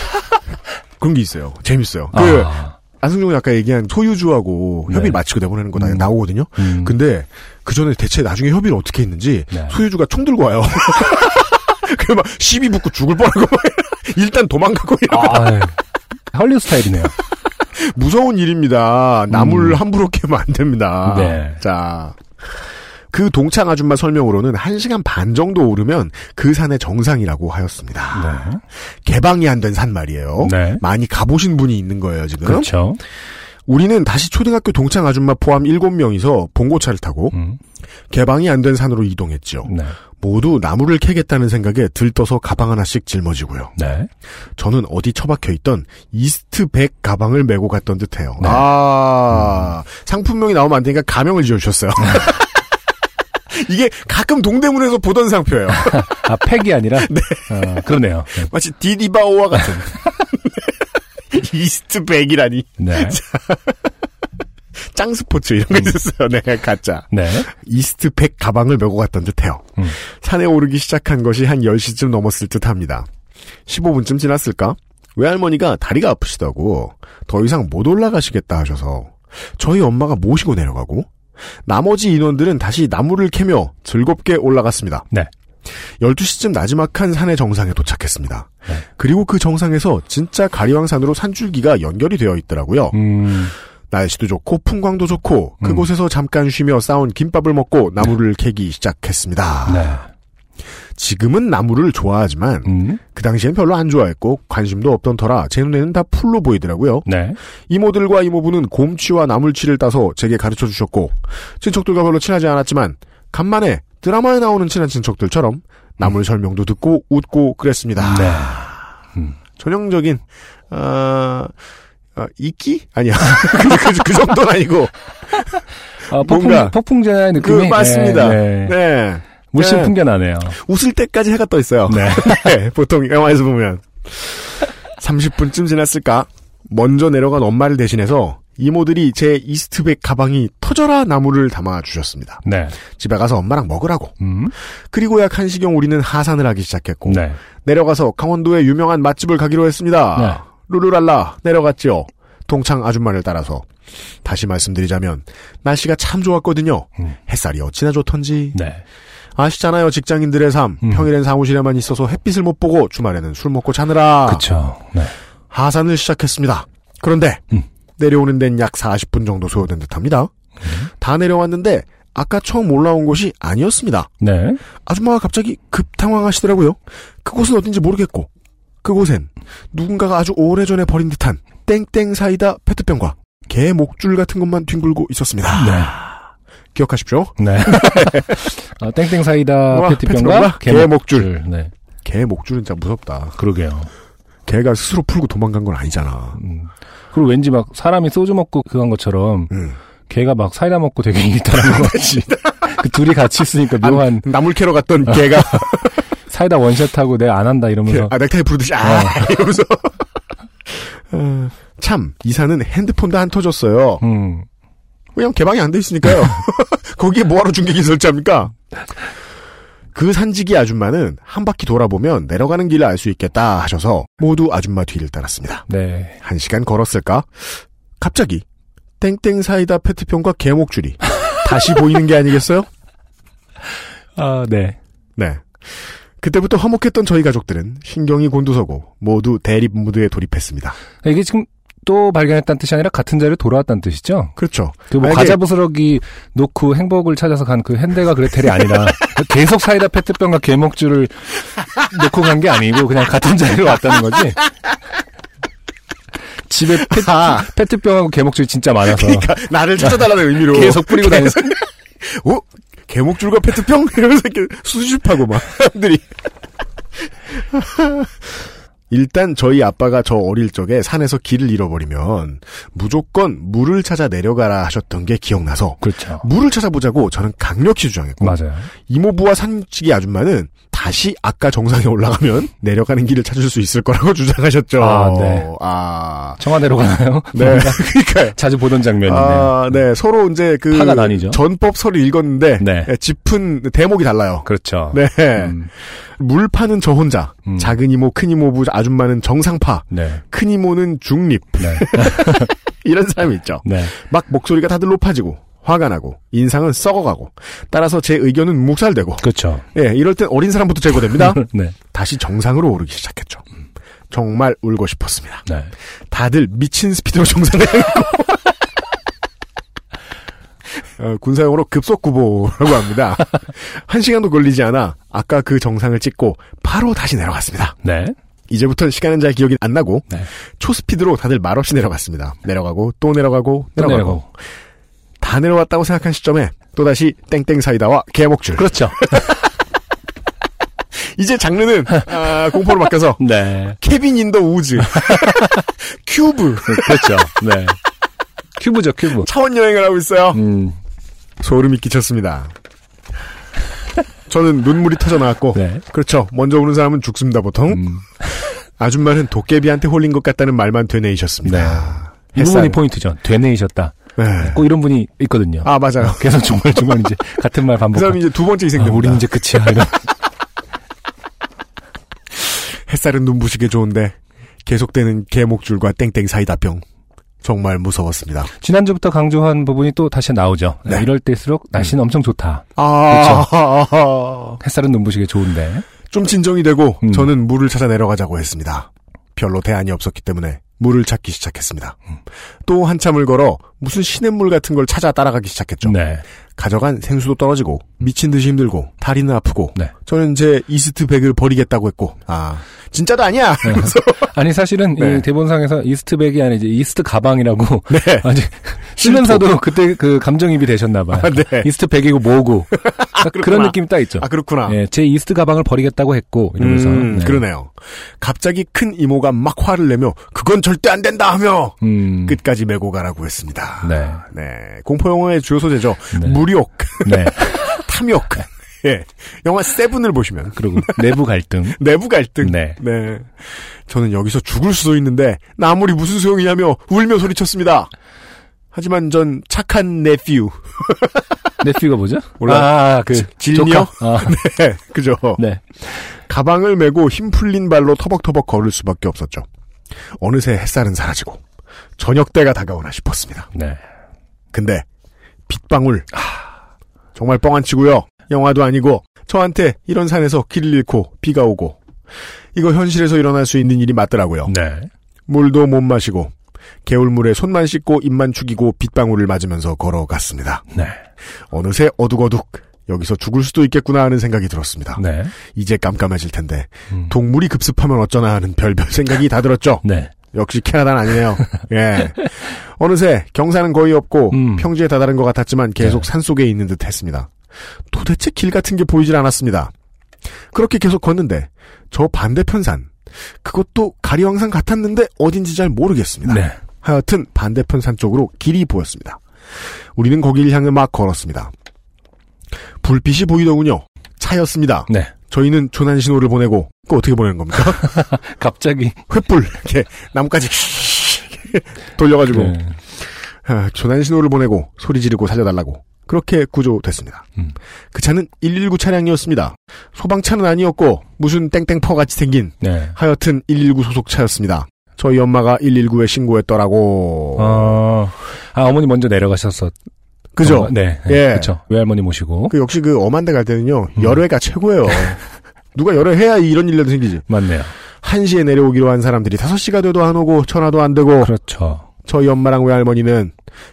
그런 게 있어요. 재밌어요. 그 아. 안승준 아까 얘기한 소유주하고 네. 협의를 마치고 내보내는 거 나- 음. 나오거든요. 음. 근데 그 전에 대체 나중에 협의를 어떻게 했는지 네. 소유주가 총 들고 와요. 그래 막 시비 붙고 죽을 뻔하고 막 일단 도망가고 이러 아, 예. 헐리우드 스타일이네요. 무서운 일입니다. 나물 음. 함부로 캐면 안 됩니다. 네. 자. 그 동창 아줌마 설명으로는 1시간 반 정도 오르면 그 산의 정상이라고 하였습니다. 네. 개방이 안 된 산 말이에요. 네. 많이 가보신 분이 있는 거예요, 지금. 그렇죠. 우리는 다시 초등학교 동창 아줌마 포함 7명이서 봉고차를 타고 음. 개방이 안 된 산으로 이동했죠. 네. 모두 나무를 캐겠다는 생각에 들떠서 가방 하나씩 짊어지고요. 네. 저는 어디 처박혀 있던 이스트백 가방을 메고 갔던 듯해요. 네. 아 상품명이 나오면 안 되니까 가명을 지어주셨어요. 이게 가끔 동대문에서 보던 상표예요. 아, 팩이 아니라? 네. 어, 그러네요. 마치 디디바오와 같은. 이스트 백이라니. 네. 짱 스포츠 이런 거 있었어요. 네, 가짜. 네. 이스트 백 가방을 메고 갔던 듯해요. 음. 산에 오르기 시작한 것이 한 10시쯤 넘었을 듯합니다. 15분쯤 지났을까? 외할머니가 다리가 아프시다고 더 이상 못 올라가시겠다 하셔서 저희 엄마가 모시고 내려가고 나머지 인원들은 다시 나무를 캐며 즐겁게 올라갔습니다. 네. 12시쯤 나지막한 산의 정상에 도착했습니다. 네. 그리고 그 정상에서 진짜 가리왕산으로 산줄기가 연결이 되어 있더라고요. 음, 날씨도 좋고 풍광도 좋고 음. 그곳에서 잠깐 쉬며 싸온 김밥을 먹고 나무를 캐기 시작했습니다. 네. 지금은 나무를 좋아하지만 음, 그 당시엔 별로 안 좋아했고 관심도 없던 터라 제 눈에는 다 풀로 보이더라고요. 네. 이모들과 이모부는 곰치와 나물치를 따서 제게 가르쳐 주셨고 친척들과 별로 친하지 않았지만 간만에 드라마에 나오는 친한 친척들처럼 나물 설명도 듣고 웃고 그랬습니다. 네. 전형적인 아 아, 이끼? 아니야. 그, 그, 그 정도는 아니고. 아, 폭풍, 뭔가 폭풍제의 그, 느낌이. 맞습니다. 네. 네. 네. 물씬 네. 풍겨나네요. 웃을 때까지 해가 떠 있어요. 네. 네, 보통 영화에서 보면. 30분쯤 지났을까? 먼저 내려간 엄마를 대신해서 이모들이 제 이스트백 가방이 터져라 나무를 담아 주셨습니다. 네. 집에 가서 엄마랑 먹으라고. 음, 그리고 약 1시경 우리는 하산을 하기 시작했고 네. 내려가서 강원도의 유명한 맛집을 가기로 했습니다. 네. 루루랄라 내려갔지요. 동창 아줌마를 따라서 다시 말씀드리자면 날씨가 참 좋았거든요. 음. 햇살이 어찌나 좋던지 네. 아시잖아요. 직장인들의 삶. 음. 평일엔 사무실에만 있어서 햇빛을 못 보고 주말에는 술 먹고 자느라 그쵸. 네. 하산을 시작했습니다. 그런데 음. 내려오는 데는 약 40분 정도 소요된 듯합니다. 다 내려왔는데 아까 처음 올라온 곳이 아니었습니다. 네. 아줌마가 갑자기 급 당황하시더라고요. 그곳은 어딘지 모르겠고 그곳엔 누군가가 아주 오래전에 버린 듯한 땡땡 사이다 페트병과 개 목줄 같은 것만 뒹굴고 있었습니다. 네. 기억하십시오. 네. 어, 땡땡 사이다 페트병과 개. 목줄. 네. 개 목줄은 진짜 무섭다. 그러게요. 개가 스스로 풀고 도망간 건 아니잖아. 음. 그리고 왠지 막 사람이 소주 먹고 그한 것처럼 음. 개가 막 사이다 먹고 되게 일탈한 것 같이. 그 둘이 같이 있으니까 묘한 나물 캐러 갔던 개가 사이다 원샷하고 내가 안 한다 이러면서 아 넥타이 부르듯이 아 이러면서 어, 참 이사는 핸드폰도 안 터졌어요. 음. 왜냐면 개방이 안 돼 있으니까요. 거기에 뭐하러 중계기 설치합니까? 그 산지기 아줌마는 한 바퀴 돌아보면 내려가는 길을 알 수 있겠다 하셔서 모두 아줌마 뒤를 따랐습니다. 네. 한 시간 걸었을까? 갑자기 땡땡 사이다 페트병과 개목줄이 다시 보이는 게 아니겠어요? 아, 네. 네. 그때부터 화목했던 저희 가족들은 신경이 곤두서고 모두 대립 무드에 돌입했습니다. 이게 지금 또 발견했다는 뜻이 아니라 같은 자리로 돌아왔다는 뜻이죠? 그렇죠. 그뭐 만약에- 과자 부스러기 놓고 행복을 찾아서 간그 현대가 그레텔이 아니라 계속 사이다 페트병과 개목줄을 놓고 간 게 아니고 그냥 같은 자리로 왔다는 거지. 집에 페, 아. 페트병하고 개목줄이 진짜 많아서 그러니까 나를 찾아달라는 의미로 계속 뿌리고 다니면서 어? 개목줄과 페트병? 이러면서 이렇게 수집하고 막 사람들이 일단 저희 아빠가 저 어릴 적에 산에서 길을 잃어버리면 무조건 물을 찾아 내려가라 하셨던 게 기억나서 그렇죠. 물을 찾아보자고 저는 강력히 주장했고 맞아요. 이모부와 산지기 아줌마는 다시 아까 정상에 올라가면 내려가는 길을 찾을 수 있을 거라고 주장하셨죠. 아, 네. 아, 청와대로 가나요? 네. 그러니까요. 자주 보던 장면이네. 아, 네. 서로 이제 그 파가 나뉘죠. 전법서를 읽었는데 네. 예, 짚은 대목이 달라요. 그렇죠. 네. 음, 물 파는 저 혼자, 음. 작은 이모, 큰 이모 부 아줌마는 정상파, 네. 큰 이모는 중립 네. 이런 사람이 있죠. 네. 막 목소리가 다들 높아지고 화가 나고 인상은 썩어가고 따라서 제 의견은 묵살되고 그렇죠. 예, 이럴 땐 어린 사람부터 제거됩니다. 네. 다시 정상으로 오르기 시작했죠. 정말 울고 싶었습니다. 네. 다들 미친 스피드로 정상에 향했고 어, 군사용어로 급속구보라고 합니다. 한 시간도 걸리지 않아 아까 그 정상을 찍고 바로 다시 내려갔습니다. 네. 이제부터는 시간은 잘 기억이 안 나고 네. 초스피드로 다들 말없이 내려갔습니다. 내려가고 또 내려가고 또 내려가고 내려가고. 다 내려왔다고 생각한 시점에 또다시 땡땡 사이다와 개목줄 그렇죠. 이제 장르는 아, 공포로 바뀌어서 네. Cabin in the Woods 큐브 그렇죠. 네. 큐브죠, 큐브. 차원 여행을 하고 있어요. 음, 소름이 끼쳤습니다. 저는 눈물이 터져 나왔고 네. 그렇죠. 먼저 오는 사람은 죽습니다 보통. 음, 아줌마는 도깨비한테 홀린 것 같다는 말만 되뇌이셨습니다. 이 부분이 포인트죠. 되뇌이셨다. 네. 꼭 이런 분이 있거든요. 아 맞아요. 계속 중얼 중얼 이제 같은 말그 반복하고. 사람이 이제 두 번째 아, 희생됩니다. 우린 이제 끝이야. 이런. 햇살은 눈부시게 좋은데 계속되는 개목줄과 땡땡 사이다병 정말 무서웠습니다. 지난주부터 강조한 부분이 또 다시 나오죠. 네. 이럴 때일수록 날씨는 엄청 좋다. 아, 햇살은 눈부시게 좋은데. 좀 진정이 되고 음. 저는 물을 찾아 내려가자고 했습니다. 별로 대안이 없었기 때문에 물을 찾기 시작했습니다. 음. 또 한참을 걸어 무슨 시냇물 같은 걸 찾아 따라가기 시작했죠. 네. 가져간 생수도 떨어지고 미친 듯이 힘들고 다리는 아프고 네. 저는 제 이스트 백을 버리겠다고 했고 아 진짜도 아니야. 네. 아니 사실은 네. 이 대본상에서 이스트 백이 아니지 이스트 가방이라고 네. 아직 쓰면서도 그때 그 감정이입이 되셨나 봐요. 아, 네. 이스트 백이고 뭐고 그러니까 그런. 느낌이 딱 있죠. 아 그렇구나. 예, 제 이스트 가방을 버리겠다고 했고 이러면서 음, 네. 그러네요. 갑자기 큰 이모가 막 화를 내며 그건 절대 안 된다 하며 음, 끝까지 메고 가라고 했습니다. 네. 네. 공포 영화의 주요 소재죠. 네. 무욕, 네. 탐욕. 예. 영화 세븐을 보시면 그리고 내부 갈등. 내부 갈등. 네. 저는 여기서 죽을 수도 있는데 나물이 무슨 소용이냐며 울며 소리쳤습니다. 하지만 전 착한 네퓨. 네피가 뭐죠? 몰라요. 아, 그? 조카? 아, 네. 그죠. 네. 가방을 메고 힘 풀린 발로 터벅터벅 걸을 수밖에 없었죠. 어느새 햇살은 사라지고 저녁 때가 다가오나 싶었습니다. 네. 근데 빗방울 정말 뻥안 치고요. 영화도 아니고 저한테 이런 산에서 길을 잃고 비가 오고 이거 현실에서 일어날 수 있는 일이 맞더라고요. 네. 물도 못 마시고 개울물에 손만 씻고 입만 축이고 빗방울을 맞으면서 걸어갔습니다. 네. 어느새 어둑어둑 여기서 죽을 수도 있겠구나 하는 생각이 들었습니다. 네. 이제 깜깜해질 텐데 음. 동물이 급습하면 어쩌나 하는 별별 생각이 다 들었죠. 네. 역시 캐나다는 아니네요. 예. 어느새 경사는 거의 없고 음. 평지에 다다른 것 같았지만 계속 네. 산속에 있는 듯 했습니다. 도대체 길 같은 게 보이질 않았습니다. 그렇게 계속 걷는데 저 반대편 산 그것도 가리왕산 같았는데 어딘지 잘 모르겠습니다. 네. 하여튼 반대편 산 쪽으로 길이 보였습니다. 우리는 거기를 향해 막 걸었습니다. 불빛이 보이더군요. 차였습니다. 네. 저희는 조난 신호를 보내고 그 어떻게 보내는 겁니까? 갑자기 횃불 이렇게 나뭇가지 돌려가지고 네. 아, 조난 신호를 보내고 소리 지르고 살려달라고 그렇게 구조됐습니다. 음. 그 차는 119 차량이었습니다. 소방차는 아니었고 무슨 땡땡퍼 같이 생긴 네. 하여튼 119 소속 차였습니다. 저희 엄마가 119에 신고했더라고. 어, 아, 어머니 먼저 내려가셨었. 그죠? 어, 네. 네. 예. 그렇죠. 외할머니 모시고. 그 역시 그 엄한 데 갈 때는요. 음. 열애가 최고예요. 누가 열애해야 이런 일도 생기지. 맞네요. 1시에 내려오기로 한 사람들이 5시가 돼도 안 오고 전화도 안 되고 그렇죠. 저희 엄마랑 외할머니는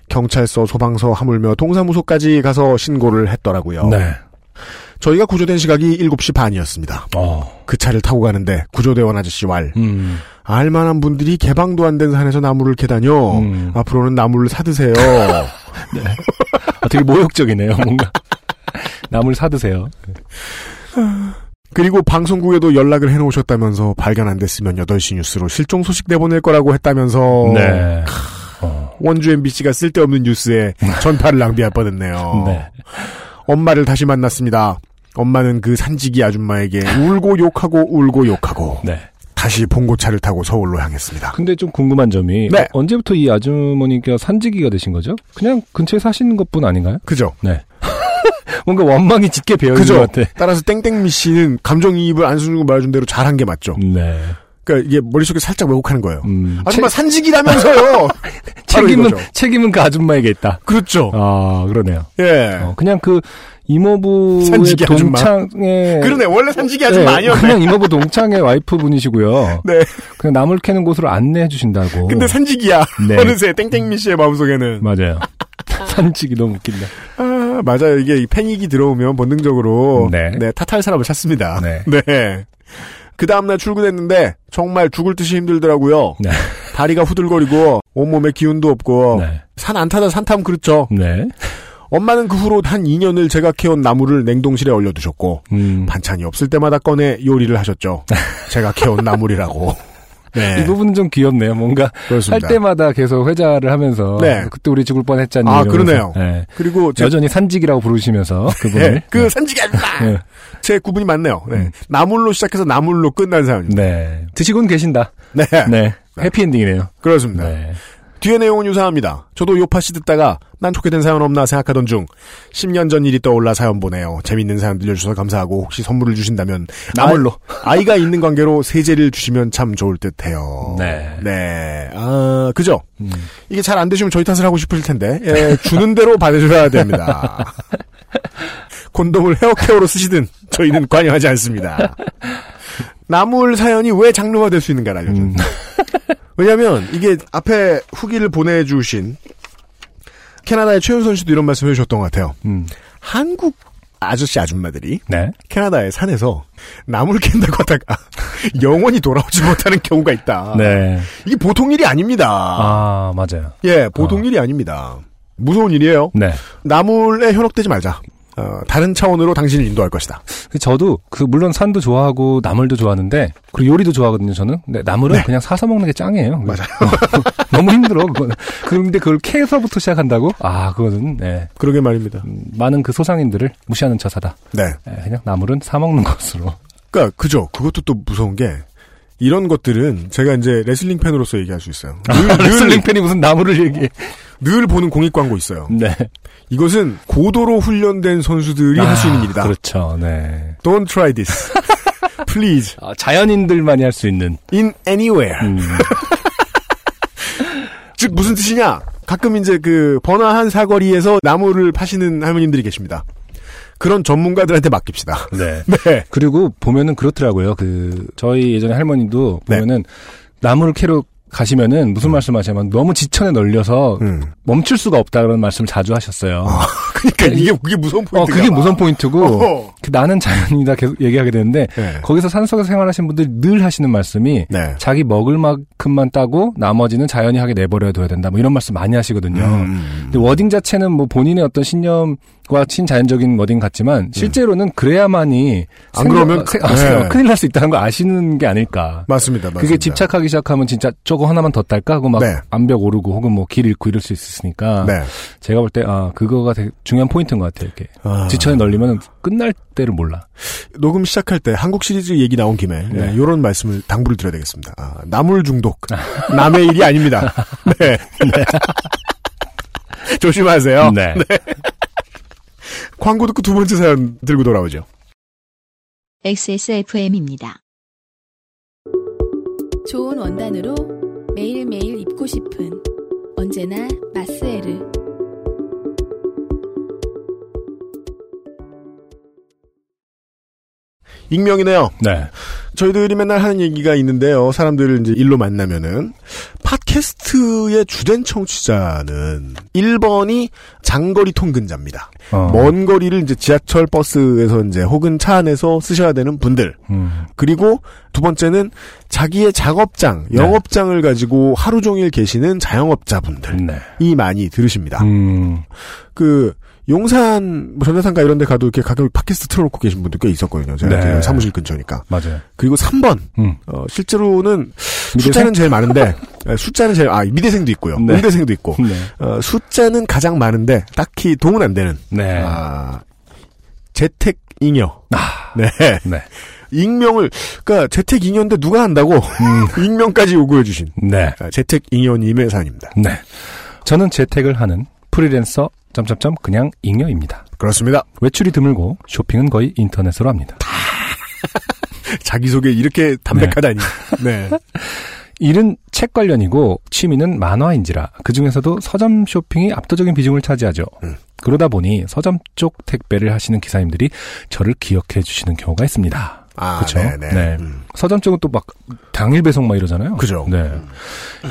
경찰서, 소방서, 하물며 동사무소까지 가서 신고를 했더라고요. 네. 저희가 구조된 시각이 7시 반이었습니다. 어. 그 차를 타고 가는데 구조대원 아저씨 왈 음. 알만한 분들이 개방도 안 된 산에서 나무를 캐다뇨. 음. 앞으로는 나무를 사드세요. 아, 되게 모욕적이네요, 뭔가. 나물 사드세요. 그리고 방송국에도 연락을 해놓으셨다면서 발견 안 됐으면 8시 뉴스로 실종 소식 내보낼 거라고 했다면서 네. 어. 원주 MBC가 쓸데없는 뉴스에 전파를 낭비할 뻔했네요. 네. 엄마를 다시 만났습니다. 엄마는 그 산지기 아줌마에게 울고 욕하고 울고 욕하고 네. 다시 봉고차를 타고 서울로 향했습니다. 근데 좀 궁금한 점이 네. 언제부터 이 아주머니가 산지기가 되신 거죠? 그냥 근처에 사시는 것뿐 아닌가요? 그죠? 뭔가 원망이 짙게 배어 있는? 것 같아. 따라서 땡땡미 씨는 감정이입을 안승준 말해준 대로 잘한 게 맞죠. 네. 그러니까 이게 머릿속에 살짝 왜곡하는 거예요. 음, 아줌마. 책, 바로 책임은. 책임은 그 아줌마에게 있다. 그렇죠. 아 그러네요. 예. 어, 그냥 그 이모부의 산지기 아줌마. 동창의 그러네. 원래 산지기 아줌마 네, 아니었네. 그냥 이모부 동창의 와이프 분이시고요. 네. 그냥 나물 캐는 곳으로 안내해 주신다고. 근데 산지기야. 네. 어느새 땡땡미 씨의 마음속에는. 맞아요. 산지기 너무 웃긴다. 아, 맞아요. 이게 이 패닉이 들어오면 본능적으로 네. 탓할 사람을 찾습니다. 네. 네. 그 다음날 출근했는데 정말 죽을 듯이 힘들더라고요. 네. 다리가 후들거리고 온몸에 기운도 없고 네. 산안 타다 산 타면 그렇죠. 네. 엄마는 그 후로 한 2년을 제가 캐온 나무를 냉동실에 얼려두셨고 음. 반찬이 없을 때마다 꺼내 요리를 하셨죠. 제가 캐온 나물이라고. 네. 이 부분은 좀 귀엽네요. 뭔가 그렇습니다. 할 때마다 계속 회자를 하면서 네. 그때 우리 죽을 뻔했잖니. 아, 이러면서. 그러네요. 네. 그리고 제, 여전히 산직이라고 부르시면서 그분을. 네, 그 산지기 아줌마! 네. 제 구분이 많네요. 네. 음. 나물로 시작해서 나물로 끝난 사연입니다. 네. 드시고는 계신다. 네. 네. 해피엔딩이네요. 그렇습니다. 네. 뒤에 내용은 유사합니다. 저도 요파씨 듣다가 난 좋게 된 사연 없나 생각하던 중 10년 전 일이 떠올라 사연 보내요. 재밌는 사연 들려주셔서 감사하고 혹시 선물을 주신다면 나물로. 아, 이가 있는 관계로 세제를 주시면 참 좋을 듯해요. 네. 네. 아 그죠? 음. 이게 잘 안 되시면 저희 탓을 하고 싶을 텐데 예, 주는 대로 받으셔야 됩니다. 콘돔을 헤어케어로 쓰시든 저희는 관여하지 않습니다. 나물 사연이 왜 장르화 될 수 있는가를 알려줘. 음. 왜냐하면 이게 앞에 후기를 보내주신 캐나다의 최윤선 씨도 이런 말씀 해주셨던 것 같아요. 음. 한국 아저씨 아줌마들이 네. 캐나다의 산에서 나무를 캔다고 하다가 영원히 돌아오지 못하는 경우가 있다. 네. 이게 보통 일이 아닙니다. 아, 맞아요. 예, 보통 어. 일이 아닙니다. 무서운 일이에요. 네. 나물에 현혹되지 말자. 어, 다른 차원으로 당신을 인도할 것이다. 저도 그 물론 산도 좋아하고 나물도 좋아하는데 그리고 요리도 좋아하거든요 저는. 근데 나물은 네. 그냥 사서 먹는 게 짱이에요. 맞아요. 너무 힘들어 그거는. 그런데 그걸 캐서부터 시작한다고? 아 그거는 네. 그러게 말입니다. 음, 많은 그 소상인들을 무시하는 처사다. 네. 네, 그냥 나물은 사 먹는 것으로. 그니까, 그죠. 그것도 또 무서운 게, 이런 것들은 제가 이제 레슬링 팬으로서 얘기할 수 있어요. 늘, 아, 레슬링 팬이 무슨 나물을 얘기해? 늘 보는 공익 광고 있어요. 네. 이것은 고도로 훈련된 선수들이 할수 있는 일이다. 그렇죠. 네. Don't try this. Please. 아, 자연인들만이 할 수 있는. In anywhere. 음, 즉, 무슨 뜻이냐? 가끔 이제 그, 번화한 사거리에서 나물을 파시는 할머님들이 계십니다. 그런 전문가들한테 맡깁시다. 네. 네. 그리고 보면은 그렇더라고요. 그 저희 예전에 할머니도 네. 보면은 나물을 캐러 가시면은 무슨 말씀하시냐면 너무 지천에 널려서 음. 멈출 수가 없다 그런 말씀을 자주 하셨어요. 그러니까 이게, 그게 무서운 어, 포인트가. 그게 무서운 포인트고 어허. 그 나는 자연이다 계속 얘기하게 되는데 네. 거기서 산속에서 생활하시는 분들이 늘 하시는 말씀이 네. 자기 먹을 만큼만 따고 나머지는 자연이 하게 내버려 둬야 된다. 뭐 이런 말씀 많이 하시거든요. 음. 근데 wording 자체는 뭐 본인의 어떤 신념과 친자연적인 wording 같지만 실제로는 그래야만이 안 생겨- 그러면 세- 그- 아, 네. 큰일 날 수 있다는 거 아시는 게 아닐까. 맞습니다. 맞습니다. 그게 집착하기 시작하면 진짜 저거 하나만 더 딸까 하고 막 네. 암벽 오르고 혹은 뭐 길 잃고 이럴 수 있 으니까 네. 제가 볼 때 아 그거가 되게 중요한 포인트인 것 같아요. 이렇게 아. 지천에 널리면 끝날 때를 몰라. 녹음 시작할 때 한국 시리즈 얘기 나온 김에 네. 네, 이런 말씀을 당부를 드려야 되겠습니다. 아, 나물 중독 남의 일이 아닙니다. 네. 조심하세요. 네. 광고 듣고 두 번째 사연 들고 돌아오죠. XSFM입니다. 좋은 원단으로 매일매일 입고 싶은 언제나 익명이네요. 네. 저희들이 맨날 하는 얘기가 있는데요. 사람들을 이제 일로 만나면은 팟캐스트의 주된 청취자는 1번이 장거리 통근자입니다. 어. 먼 거리를 이제 지하철 버스에서 이제 혹은 차 안에서 쓰셔야 되는 분들. 음. 그리고 두 번째는 자기의 작업장, 네. 영업장을 가지고 하루 종일 계시는 자영업자분들이 네. 많이 들으십니다. 음. 그 용산 뭐 전자상가 이런 데 가도 이렇게 가끔 팟캐스트 틀어놓고 계신 분들 꽤 있었거든요. 제가 네. 그 사무실 근처니까. 맞아요. 그리고 3번 음. 어, 실제로는 미대생? 숫자는 제일 많은데 에, 숫자는 제일 아 미대생도 있고요. 네. 음대생도 있고 네. 어, 숫자는 가장 많은데 딱히 도움은 안 되는 네. 아, 재택 잉여. 아. 네. 네. 익명을 그러니까 재택 잉여인데 누가 한다고 익명까지 요구해 주신 네. 아, 재택 잉여 님의 사연입니다. 네. 저는 재택을 하는 프리랜서 점점점 그냥 잉여입니다. 그렇습니다. 외출이 드물고 쇼핑은 거의 인터넷으로 합니다. 자기소개 이렇게 담백하다니. 네. 일은 책 관련이고 취미는 만화인지라 그 중에서도 서점 쇼핑이 압도적인 비중을 차지하죠. 음. 그러다 보니 서점 쪽 택배를 하시는 기사님들이 저를 기억해 주시는 경우가 있습니다. 아, 그쵸? 네네. 네. 음. 서점 쪽은 또 막 당일 배송 막 이러잖아요. 그죠. 네.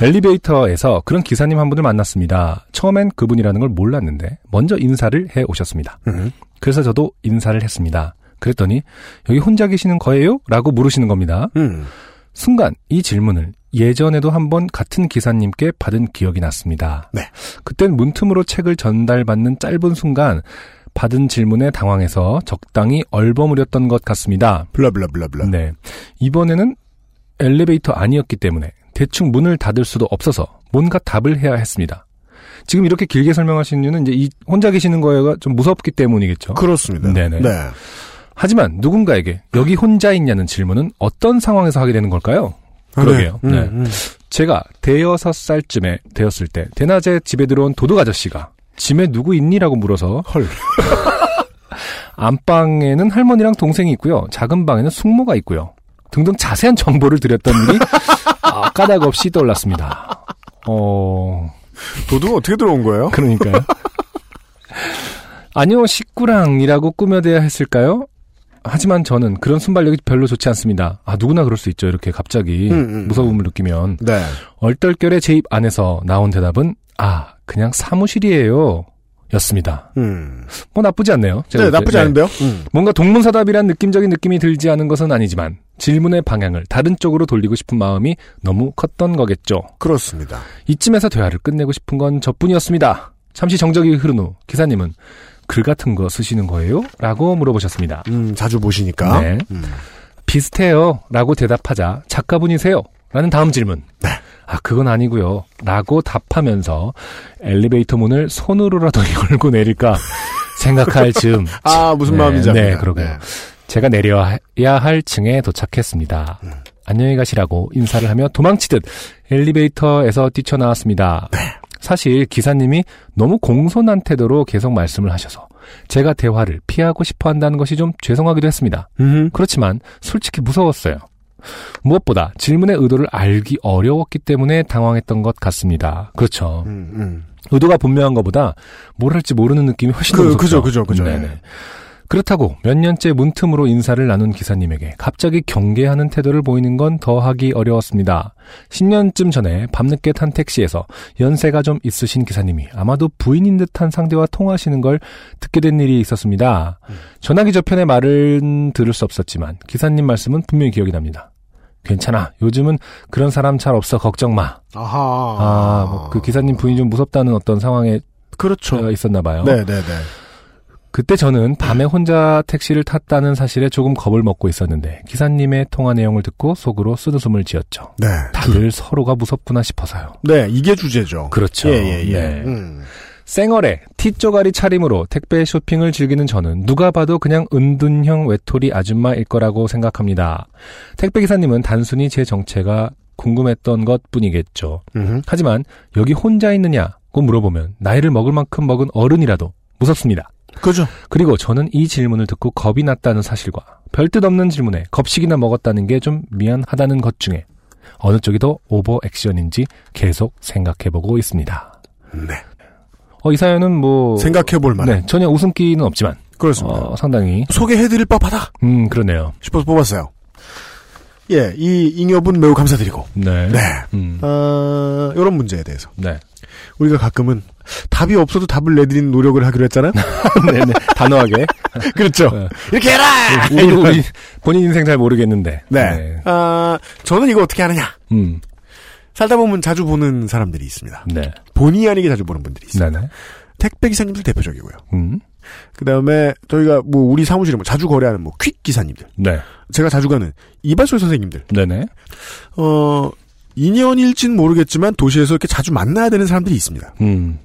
엘리베이터에서 그런 기사님 한 분을 만났습니다. 처음엔 그분이라는 걸 몰랐는데 먼저 인사를 해 오셨습니다. 음. 그래서 저도 인사를 했습니다. 그랬더니 여기 혼자 계시는 거예요? 라고 물으시는 겁니다. 음. 순간 이 질문을 예전에도 한번 같은 기사님께 받은 기억이 났습니다. 네. 그땐 문틈으로 책을 전달받는 짧은 순간 받은 질문에 당황해서 적당히 얼버무렸던 것 같습니다. 블라블라블라블라. 네. 이번에는 엘리베이터 아니었기 때문에 대충 문을 닫을 수도 없어서 뭔가 답을 해야 했습니다. 지금 이렇게 길게 설명하신 이유는 이제 이 혼자 계시는 거가 좀 무섭기 때문이겠죠. 그렇습니다. 네네. 네. 하지만 누군가에게 여기 혼자 있냐는 질문은 어떤 상황에서 하게 되는 걸까요? 아, 그러게요. 네. 음, 네. 음. 제가 대여섯 살쯤에 되었을 때 대낮에 집에 들어온 도둑 아저씨가 집에 누구 있니라고 물어서 헐. 안방에는 할머니랑 동생이 있고요. 작은 방에는 숙모가 있고요. 등등 자세한 정보를 드렸던 일이 아, 까닭 없이 떠올랐습니다. 어, 도둑은 어떻게 들어온 거예요? 그러니까요. 아니요, 식구랑이라고 꾸며대야 했을까요? 하지만 저는 그런 순발력이 별로 좋지 않습니다. 아, 누구나 그럴 수 있죠. 이렇게 갑자기 음, 음, 무서움을 느끼면. 네. 얼떨결에 제 입 안에서 나온 대답은, 아, 그냥 사무실이에요. 였습니다. 음. 뭐 나쁘지 않네요. 제가 네. 나쁘지 네. 않은데요? 음. 뭔가 동문서답이란 느낌적인 느낌이 들지 않은 것은 아니지만 질문의 방향을 다른 쪽으로 돌리고 싶은 마음이 너무 컸던 거겠죠. 그렇습니다. 이쯤에서 대화를 끝내고 싶은 건 저뿐이었습니다. 잠시 정적이 흐른 후 기사님은 글 같은 거 쓰시는 거예요? 라고 물어보셨습니다. 음, 자주 보시니까. 네. 음. 비슷해요. 라고 대답하자 작가분이세요? 라는 다음 질문. 네. 아, 그건 아니고요. 라고 답하면서 엘리베이터 문을 손으로라도 열고 내릴까 생각할 즈음. 아, 무슨 네, 마음인지 압니다. 네, 그러게요. 제가 내려야 할 층에 도착했습니다. 음. 안녕히 가시라고 인사를 하며 도망치듯 엘리베이터에서 뛰쳐나왔습니다. 네. 사실 기사님이 너무 공손한 태도로 계속 말씀을 하셔서 제가 대화를 피하고 싶어 한다는 것이 좀 죄송하기도 했습니다. 음. 그렇지만 솔직히 무서웠어요. 무엇보다 질문의 의도를 알기 어려웠기 때문에 당황했던 것 같습니다. 그렇죠. 음, 음. 의도가 분명한 것보다 뭘 할지 모르는 느낌이 훨씬 더 그, 무섭죠. 그죠, 그죠, 그죠. 네네. 그렇다고 몇 년째 문틈으로 인사를 나눈 기사님에게 갑자기 경계하는 태도를 보이는 건 더하기 어려웠습니다. 10년쯤 전에 밤늦게 탄 택시에서 연세가 좀 있으신 기사님이 아마도 부인인 듯한 상대와 통화하시는 걸 듣게 된 일이 있었습니다. 전화기 저편의 말은 들을 수 없었지만 기사님 말씀은 분명히 기억이 납니다. 괜찮아. 요즘은 그런 사람 잘 없어. 걱정 마. 아하. 아, 뭐 그 기사님 부인이 좀 무섭다는 어떤 상황에 그렇죠. 어, 있었나 봐요. 네, 네, 네. 그때 저는 밤에 혼자 택시를 탔다는 사실에 조금 겁을 먹고 있었는데 기사님의 통화 내용을 듣고 속으로 쓰드숨을 지었죠. 네. 다들 서로가 무섭구나 싶어서요. 네, 이게 주제죠. 그렇죠. 예, 예, 예. 네. 음. 쌩얼에 티쪼가리 차림으로 택배 쇼핑을 즐기는 저는 누가 봐도 그냥 은둔형 외톨이 아줌마일 거라고 생각합니다. 택배 기사님은 단순히 제 정체가 궁금했던 것 뿐이겠죠. 하지만 여기 혼자 있느냐 물어보면 나이를 먹을 만큼 먹은 어른이라도 무섭습니다. 그죠. 그리고 저는 이 질문을 듣고 겁이 났다는 사실과 별뜻 없는 질문에 겁식이나 먹었다는 게 좀 미안하다는 것 중에 어느 쪽이 더 오버 액션인지 계속 생각해보고 있습니다. 네. 어, 이 사연은 뭐 생각해볼 만한. 네, 전혀 웃음기는 없지만 그렇습니다. 어, 상당히 소개해드릴 법하다 음 그러네요. 싶어서 뽑았어요. 예, 이 잉여분 매우 감사드리고. 네. 네. 음, 아, 이런 문제에 대해서. 네. 우리가 가끔은 답이 없어도 답을 내드리는 노력을 하기로 했잖아요? 네네. 단호하게. 그렇죠. 네. 이렇게 해라! 우리, 우리 본인 인생 잘 모르겠는데. 네. 아, 저는 이거 어떻게 하느냐? 음. 살다 보면 자주 보는 사람들이 있습니다. 네. 본의 아니게 자주 보는 분들이 있어요. 네네. 택배 기사님들 대표적이고요. 음. 그 다음에 저희가 뭐 우리 사무실에 뭐 자주 거래하는 뭐 퀵 기사님들. 네. 제가 자주 가는 이발소 선생님들. 네네. 어, 인연일진 모르겠지만 도시에서 이렇게 자주 만나야 되는 사람들이 있습니다. 음.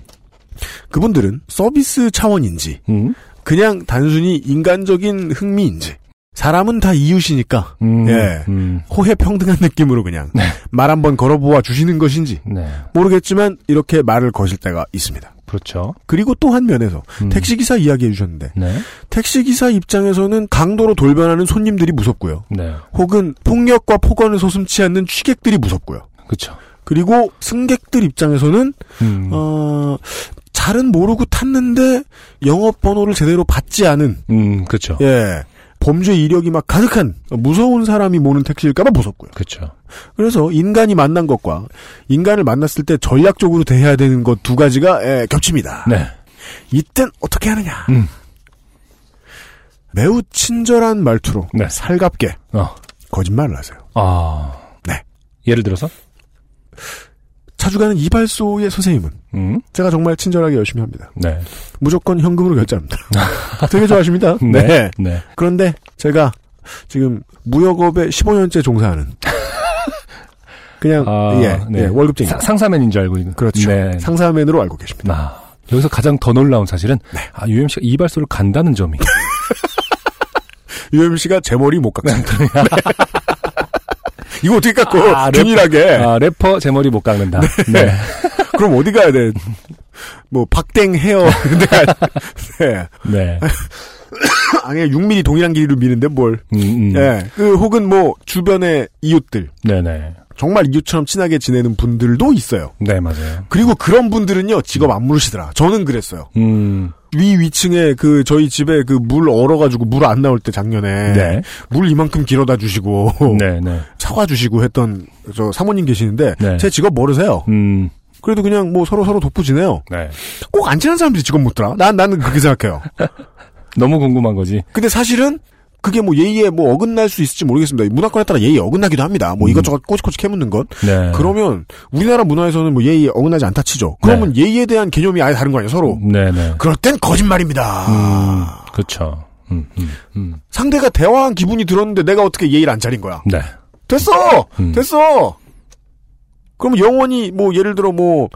그분들은 서비스 차원인지 음. 그냥 단순히 인간적인 흥미인지 사람은 다 이웃이니까 음. 예. 음. 호혜 평등한 느낌으로 그냥 네. 말 한번 걸어보아 주시는 것인지 네. 모르겠지만 이렇게 말을 거실 때가 있습니다. 그렇죠. 그리고 또 한 면에서 음. 택시 기사 이야기해 주셨는데 네. 택시 기사 입장에서는 강도로 돌변하는 손님들이 무섭고요. 네. 혹은 폭력과 폭언을 서슴치 않는 취객들이 무섭고요. 그렇죠. 그리고 승객들 입장에서는 음. 어 잘은 모르고 탔는데 영업 번호를 제대로 받지 않은 음. 그렇죠. 예 범죄 이력이 막 가득한 무서운 사람이 모는 택시일까봐 무섭고요. 그렇죠. 그래서 인간이 만난 것과 인간을 만났을 때 전략적으로 대해야 되는 것 두 가지가 예, 겹칩니다. 네. 이땐 어떻게 하느냐? 음. 매우 친절한 말투로 네. 살갑게 어. 거짓말을 하세요. 아. 네. 예를 들어서? 자주 가는 이발소의 선생님은 음. 제가 정말 친절하게 열심히 합니다. 네. 무조건 현금으로 결제합니다. 되게 좋아하십니다. 네. 네. 네. 그런데 제가 지금 무역업에 15년째 종사하는 그냥 아, 예, 네. 예, 월급쟁이 사- 상사맨인 줄 알고 있는. 그렇죠. 네. 상사맨으로 알고 계십니다. 아, 여기서 가장 더 놀라운 사실은 아, UMC가 이발소를 간다는 점이. 씨가 제 머리 못 깎습니다. 네. 이거 어떻게 깎고 아, 래퍼. 균일하게? 아, 래퍼 제 머리 못 깎는다. 네. 그럼 어디 가야 돼? 뭐 박댕 헤어 근데 네. 네. 아니 6mm 동일한 길이로 미는데 뭘? 음, 음. 예. 그 혹은 뭐 주변의 이웃들 네네. 정말 이웃처럼 친하게 지내는 분들도 있어요. 네, 맞아요. 그리고 그런 분들은요 직업 안 물으시더라. 저는 그랬어요. 음, 위 위층에 그 저희 집에 그 물 얼어가지고 물 안 나올 때 작년에 네. 물 이만큼 길어다 주시고 네, 네. 사과 주시고 했던 저 사모님 계시는데 네. 제 직업 모르세요. 음, 그래도 그냥 뭐 서로 서로 돋부지네요. 네. 꼭안 친한 사람들이 직업 묻더라. 난 나는 그렇게 생각해요. 너무 궁금한 거지. 근데 사실은 그게 뭐 예의에 뭐 어긋날 수 있을지 모르겠습니다. 문화권에 따라 예의 어긋나기도 합니다. 뭐 음. 이것저것 꼬치꼬치 캐묻는 건. 네. 그러면 우리나라 문화에서는 뭐 예의에 어긋나지 않다 치죠. 그러면 예의에 대한 개념이 아예 다른 거 아니에요, 서로. 네, 네. 그럴 땐 거짓말입니다. 음, 그렇죠. 음, 음, 음. 상대가 대화한 기분이 들었는데 내가 어떻게 예의를 안 차린 거야. 네. 됐어! 음. 됐어! 그럼 영원히 뭐 예를 들어 뭐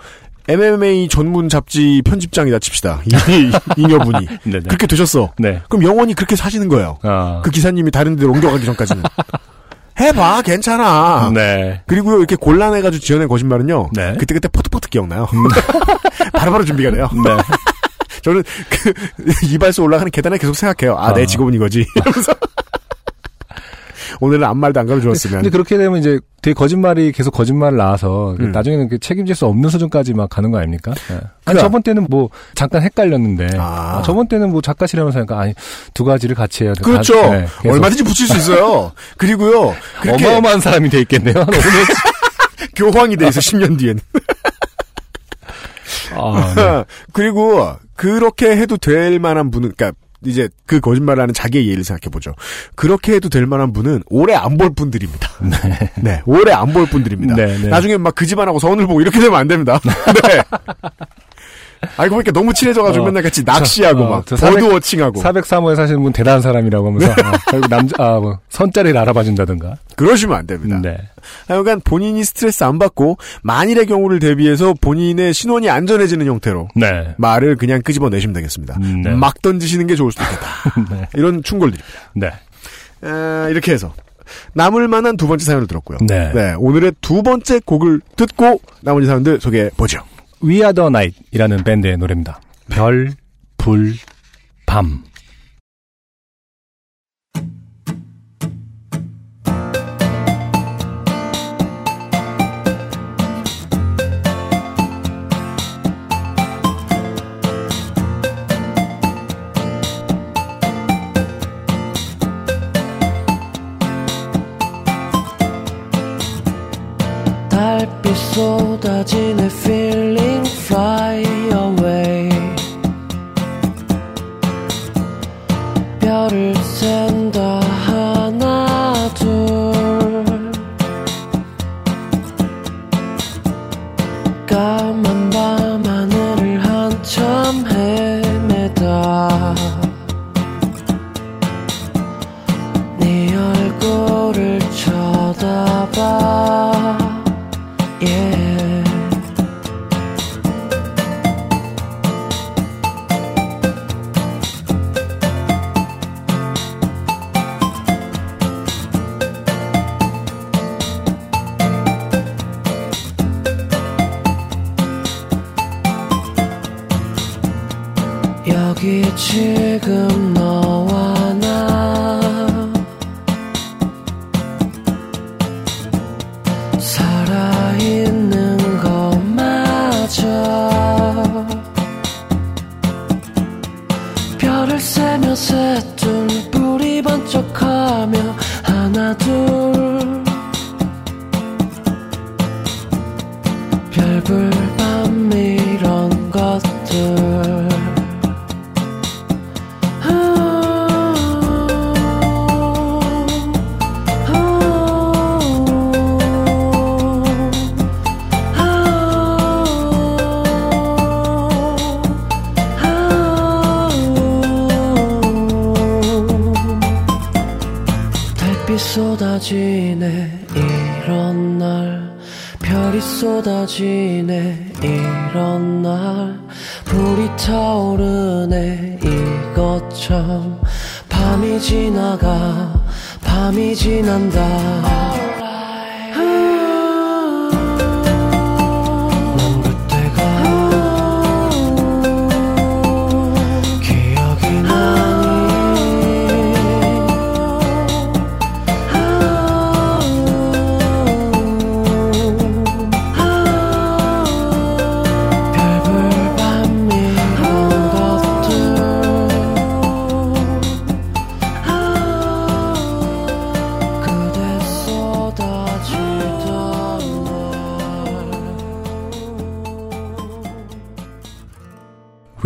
MMA 전문 잡지 편집장이다 칩시다. 이, 잉여분이. 네, 네. 그렇게 되셨어. 네. 그럼 영원히 그렇게 사시는 거예요. 아. 그 기사님이 다른 데로 옮겨가기 전까지는. 해봐, 괜찮아. 네. 그리고요, 이렇게 곤란해가지고 지어낸 거짓말은요. 네. 그때그때 퍼뜩퍼뜩 기억나요. 바로바로 준비가 돼요. 네. 저는 그, 이발소 올라가는 계단에 계속 생각해요. 아, 내 아. 직업은 이거지. 이러면서. 오늘은 아무 말도 안 가르쳐줬으면. 근데 그렇게 되면 이제 되게 거짓말이 계속 거짓말을 낳아서 음. 나중에는 그 책임질 수 없는 수준까지 막 가는 거 아닙니까? 네. 아니 그래. 저번 때는 뭐 잠깐 헷갈렸는데 아. 아, 저번 때는 뭐 작가시라면서 하니까 아니 두 가지를 같이 해야 돼. 그렇죠. 다- 네. 얼마든지 붙일 수 있어요. 그리고요. 어마어마한 사람이 돼 있겠네요. 교황이 돼 있어, 10년 뒤에는. 아, 네. 그리고 그렇게 해도 될 만한 분은, 그러니까 이제 그 거짓말을 하는 자기의 예를 생각해 보죠. 그렇게 해도 될 만한 분은 오래 안 볼 분들입니다. 네. 오래 안 볼 분들입니다. 네, 네. 나중에 막 그 집안하고 선을 보고 이렇게 되면 안 됩니다. 네. 알고 보니까 너무 친해져가지고 어, 맨날 같이 낚시하고 저, 어, 막 버드워칭하고 403호에 사시는 분 대단한 사람이라고 하면서 어, 결국 남자 아, 뭐 선자리를 알아봐 준다든가. 그러시면 안 됩니다. 네. 하여간 본인이 스트레스 안 받고 만일의 경우를 대비해서 본인의 신원이 안전해지는 형태로 네. 말을 그냥 끄집어 내시면 되겠습니다. 음, 네. 막 던지시는 게 좋을 수도 있겠다. 네. 이런 충골들입니다. 네. 아, 이렇게 해서 남을 만한 두 번째 사연을 들었고요. 네. 오늘의 두 번째 곡을 듣고 나머지 사연들 소개해 보죠. We Are the Night이라는 밴드의 노래입니다. 별, 불, 밤. 쳐다봐 yeah.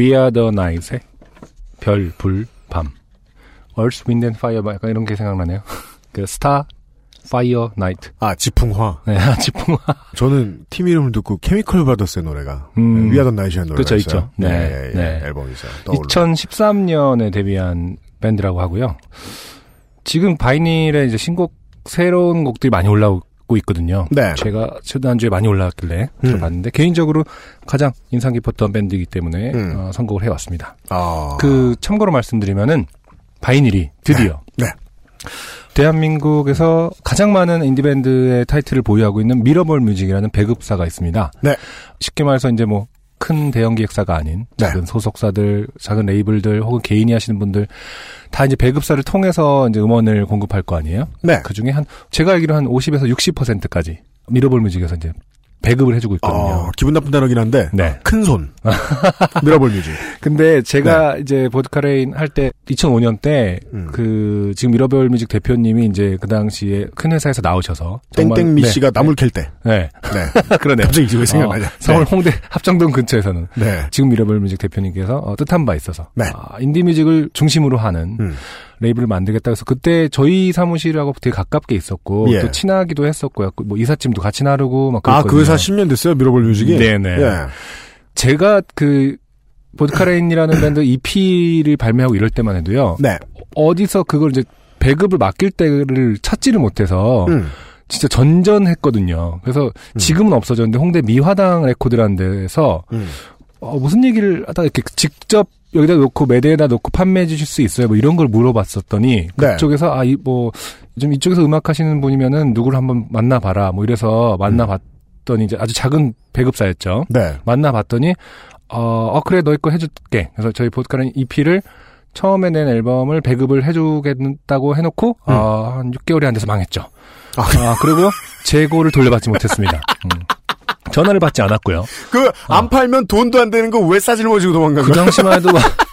We Are the Night의 별, 불, 밤. Earth, Wind and Fire, 막 약간 이런 게 생각나네요. 그 star, fire, night. 아, 지풍화. 네, 지풍화. 저는 팀 이름을 듣고 케미컬 브라더스의 노래가 음. We Are the Night이란 노래가 그쵸, 있어요. 있죠. 네, 예, 예, 네. 앨범이죠. 떠올라. 2013년에 데뷔한 밴드라고 하고요. 지금 바이닐에 이제 신곡 새로운 곡들이 많이 올라오고 있거든요. 네. 제가 지난주에 많이 올라왔길래 음. 들어봤는데 개인적으로 가장 인상 깊었던 밴드이기 때문에 음. 어, 선곡을 해왔습니다. 아. 그 참고로 말씀드리면은 바이닐이 드디어 네. 대한민국에서 가장 많은 인디밴드의 타이틀을 보유하고 있는 미러볼 뮤직이라는 배급사가 있습니다. 네. 쉽게 말해서 이제 뭐 큰 대형 기획사가 아닌 네. 작은 소속사들, 작은 레이블들 혹은 개인이 하시는 분들 다 이제 배급사를 통해서 이제 음원을 공급할 거 아니에요? 네. 그 중에 한 제가 알기로 한 50에서 60%까지 미러볼 뮤직에서 이제 배급을 해주고 있거든요. 어, 기분 나쁜 단어긴 한데 네. 큰 손. 미러볼 뮤직. 근데 제가 이제 보드카레인 할 때 2005년 때 네. 음. 그 지금 미러볼 뮤직 대표님이 이제 그 당시에 큰 회사에서 나오셔서 정말- 땡땡 미 네, 씨가 나물 캘 때. 네, 네. 그러네요. 갑자기 지금 생각나냐. 어, 서울 홍대 합정동 근처에서는 네. 지금 미러볼 뮤직 대표님께서 어, 뜻한 바 있어서 네. 아, indie music을 중심으로 하는 음. 레이블을 만들겠다 해서 그때 저희 사무실하고 되게 가깝게 있었고 예. 또 친하기도 했었고요. 그뭐 이삿짐도 같이 나르고 막 아, 그랬거든요. 그 회사 10년 됐어요, 미러볼 뮤직이? 네 네. 예. 제가 그 보드카레인이라는 밴드 EP를 발매하고 이럴 때만 해도요. 네. 어디서 그걸 이제 배급을 맡길 데를 찾지를 못해서 음. 진짜 전전했거든요. 그래서 지금은 없어졌는데 홍대 미화당 레코드라는 데서 음. 어, 무슨 얘기를 하다 이렇게 직접 여기다 놓고 매대에다 놓고 판매해 주실 수 있어요? 뭐 이런 걸 물어봤었더니 네. 그쪽에서 아 이 뭐 좀 이쪽에서 음악 하시는 분이면은 누구를 한번 만나봐라 뭐 이래서 만나봤 만나봤더니 이제 아주 작은 배급사였죠. 네. 만나봤더니 어, 어, 그래 너희 거 해줄게. 그래서 저희 보드카는 EP를 처음에 낸 앨범을 배급을 해주겠다고 해놓고 어, 한 6개월이 안 돼서 망했죠. 아. 아, 그리고 재고를 돌려받지 못했습니다. 음. 전화를 받지 않았고요. 그안 팔면 돈도 안 되는 거 왜 싸질 모지고 도망간 그 거야? 당시만 해도 막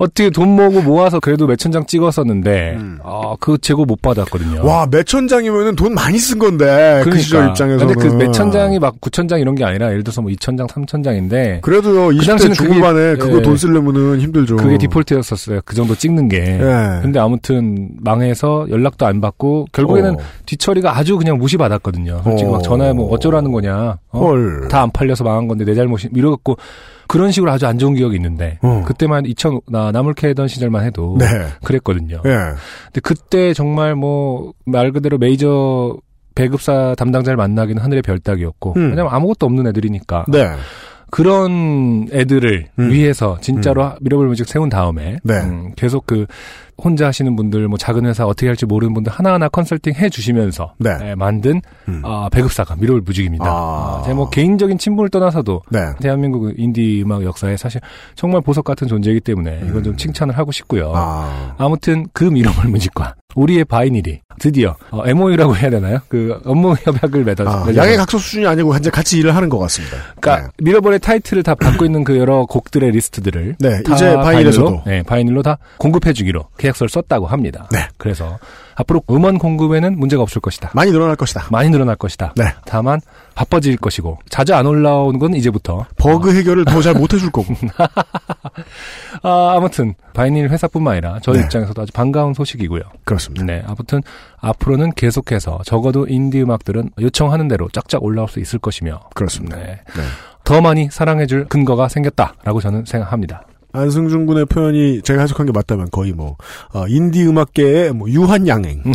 어떻게 돈 모으고 모아서 그래도 몇천 장 찍었었는데 음. 아, 그 재고 못 받았거든요. 와, 몇천 장이면은 돈 많이 쓴 건데. 그 시절 입장에서는. 그러니까. 근데 그 몇천 장이 막 구천 장 이런 게 아니라 예를 들어서 뭐 이천 장, 삼천 장인데 그래도요, 20대 당시는 중후반에 그게- 그거 예. 돈 쓰려면은 힘들죠. 그게 디폴트였었어요. 그 정도 찍는 게. 예. 근데 아무튼 망해서 연락도 안 받고 결국에는 어. 뒤처리가 아주 그냥 무시받았거든요. 솔직히 어. 막 전화해 뭐 어쩌라는 거냐. 어? 헐. 다 안 팔려서 망한 건데 내 잘못이 이러갖고 그런 식으로 아주 안 좋은 기억이 있는데 어. 그때만 2000 나 나물캐 하던 시절만 해도 네. 그랬거든요. 예. 근데 그때 정말 뭐 말 그대로 메이저 배급사 담당자를 만나기는 하늘의 별따기였고 음. 왜냐면 아무것도 없는 애들이니까 네. 그런 애들을 음. 위해서 진짜로 미러볼 뮤직 세운 다음에 네. 음, 계속 그 혼자 하시는 분들 뭐 작은 회사 어떻게 할지 모르는 분들 하나하나 컨설팅 해 주시면서 네. 예, 만든 음. 아, 배급사가 미러볼 뮤직입니다. 아. 아, 제 뭐 개인적인 친분을 떠나서도 네. 대한민국 인디 음악 역사에 사실 정말 보석 같은 존재이기 때문에 이건 좀 칭찬을 하고 싶고요. 음. 아. 아무튼 그 미러볼 뮤직과 우리의 바이닐이 드디어 어, MOU라고 해야 되나요? 그 업무 협약을 맺어 아, 맺어서- 양해 각서 수준이 아니고 이제 같이 일을 하는 것 같습니다. 그러니까 미러볼의 타이틀을 다 받고 있는 그 여러 곡들의 리스트들을 네, 다 이제 바이닐에서도. 바이닐로, 네, 바이닐로 다 공급해주기로 계약서를 썼다고 합니다. 네. 그래서 앞으로 음원 공급에는 문제가 없을 것이다. 많이 늘어날 것이다. 많이 늘어날 것이다. 네. 다만 바빠질 것이고 자주 안 올라오는 건 이제부터 버그 해결을 더 잘 못 해줄 거고. 아, 아무튼 바이닐 회사뿐만 아니라 저희 네. 입장에서도 아주 반가운 소식이고요. 그렇습니다. 네, 아무튼 앞으로는 계속해서 적어도 인디 음악들은 요청하는 대로 쫙쫙 올라올 수 있을 것이며 그렇습니다. 네. 네. 더 많이 사랑해줄 근거가 생겼다라고 저는 생각합니다. 안승준 군의 표현이 제가 해석한 게 맞다면 거의 뭐 어, 인디 음악계의 뭐 유한양행. 네.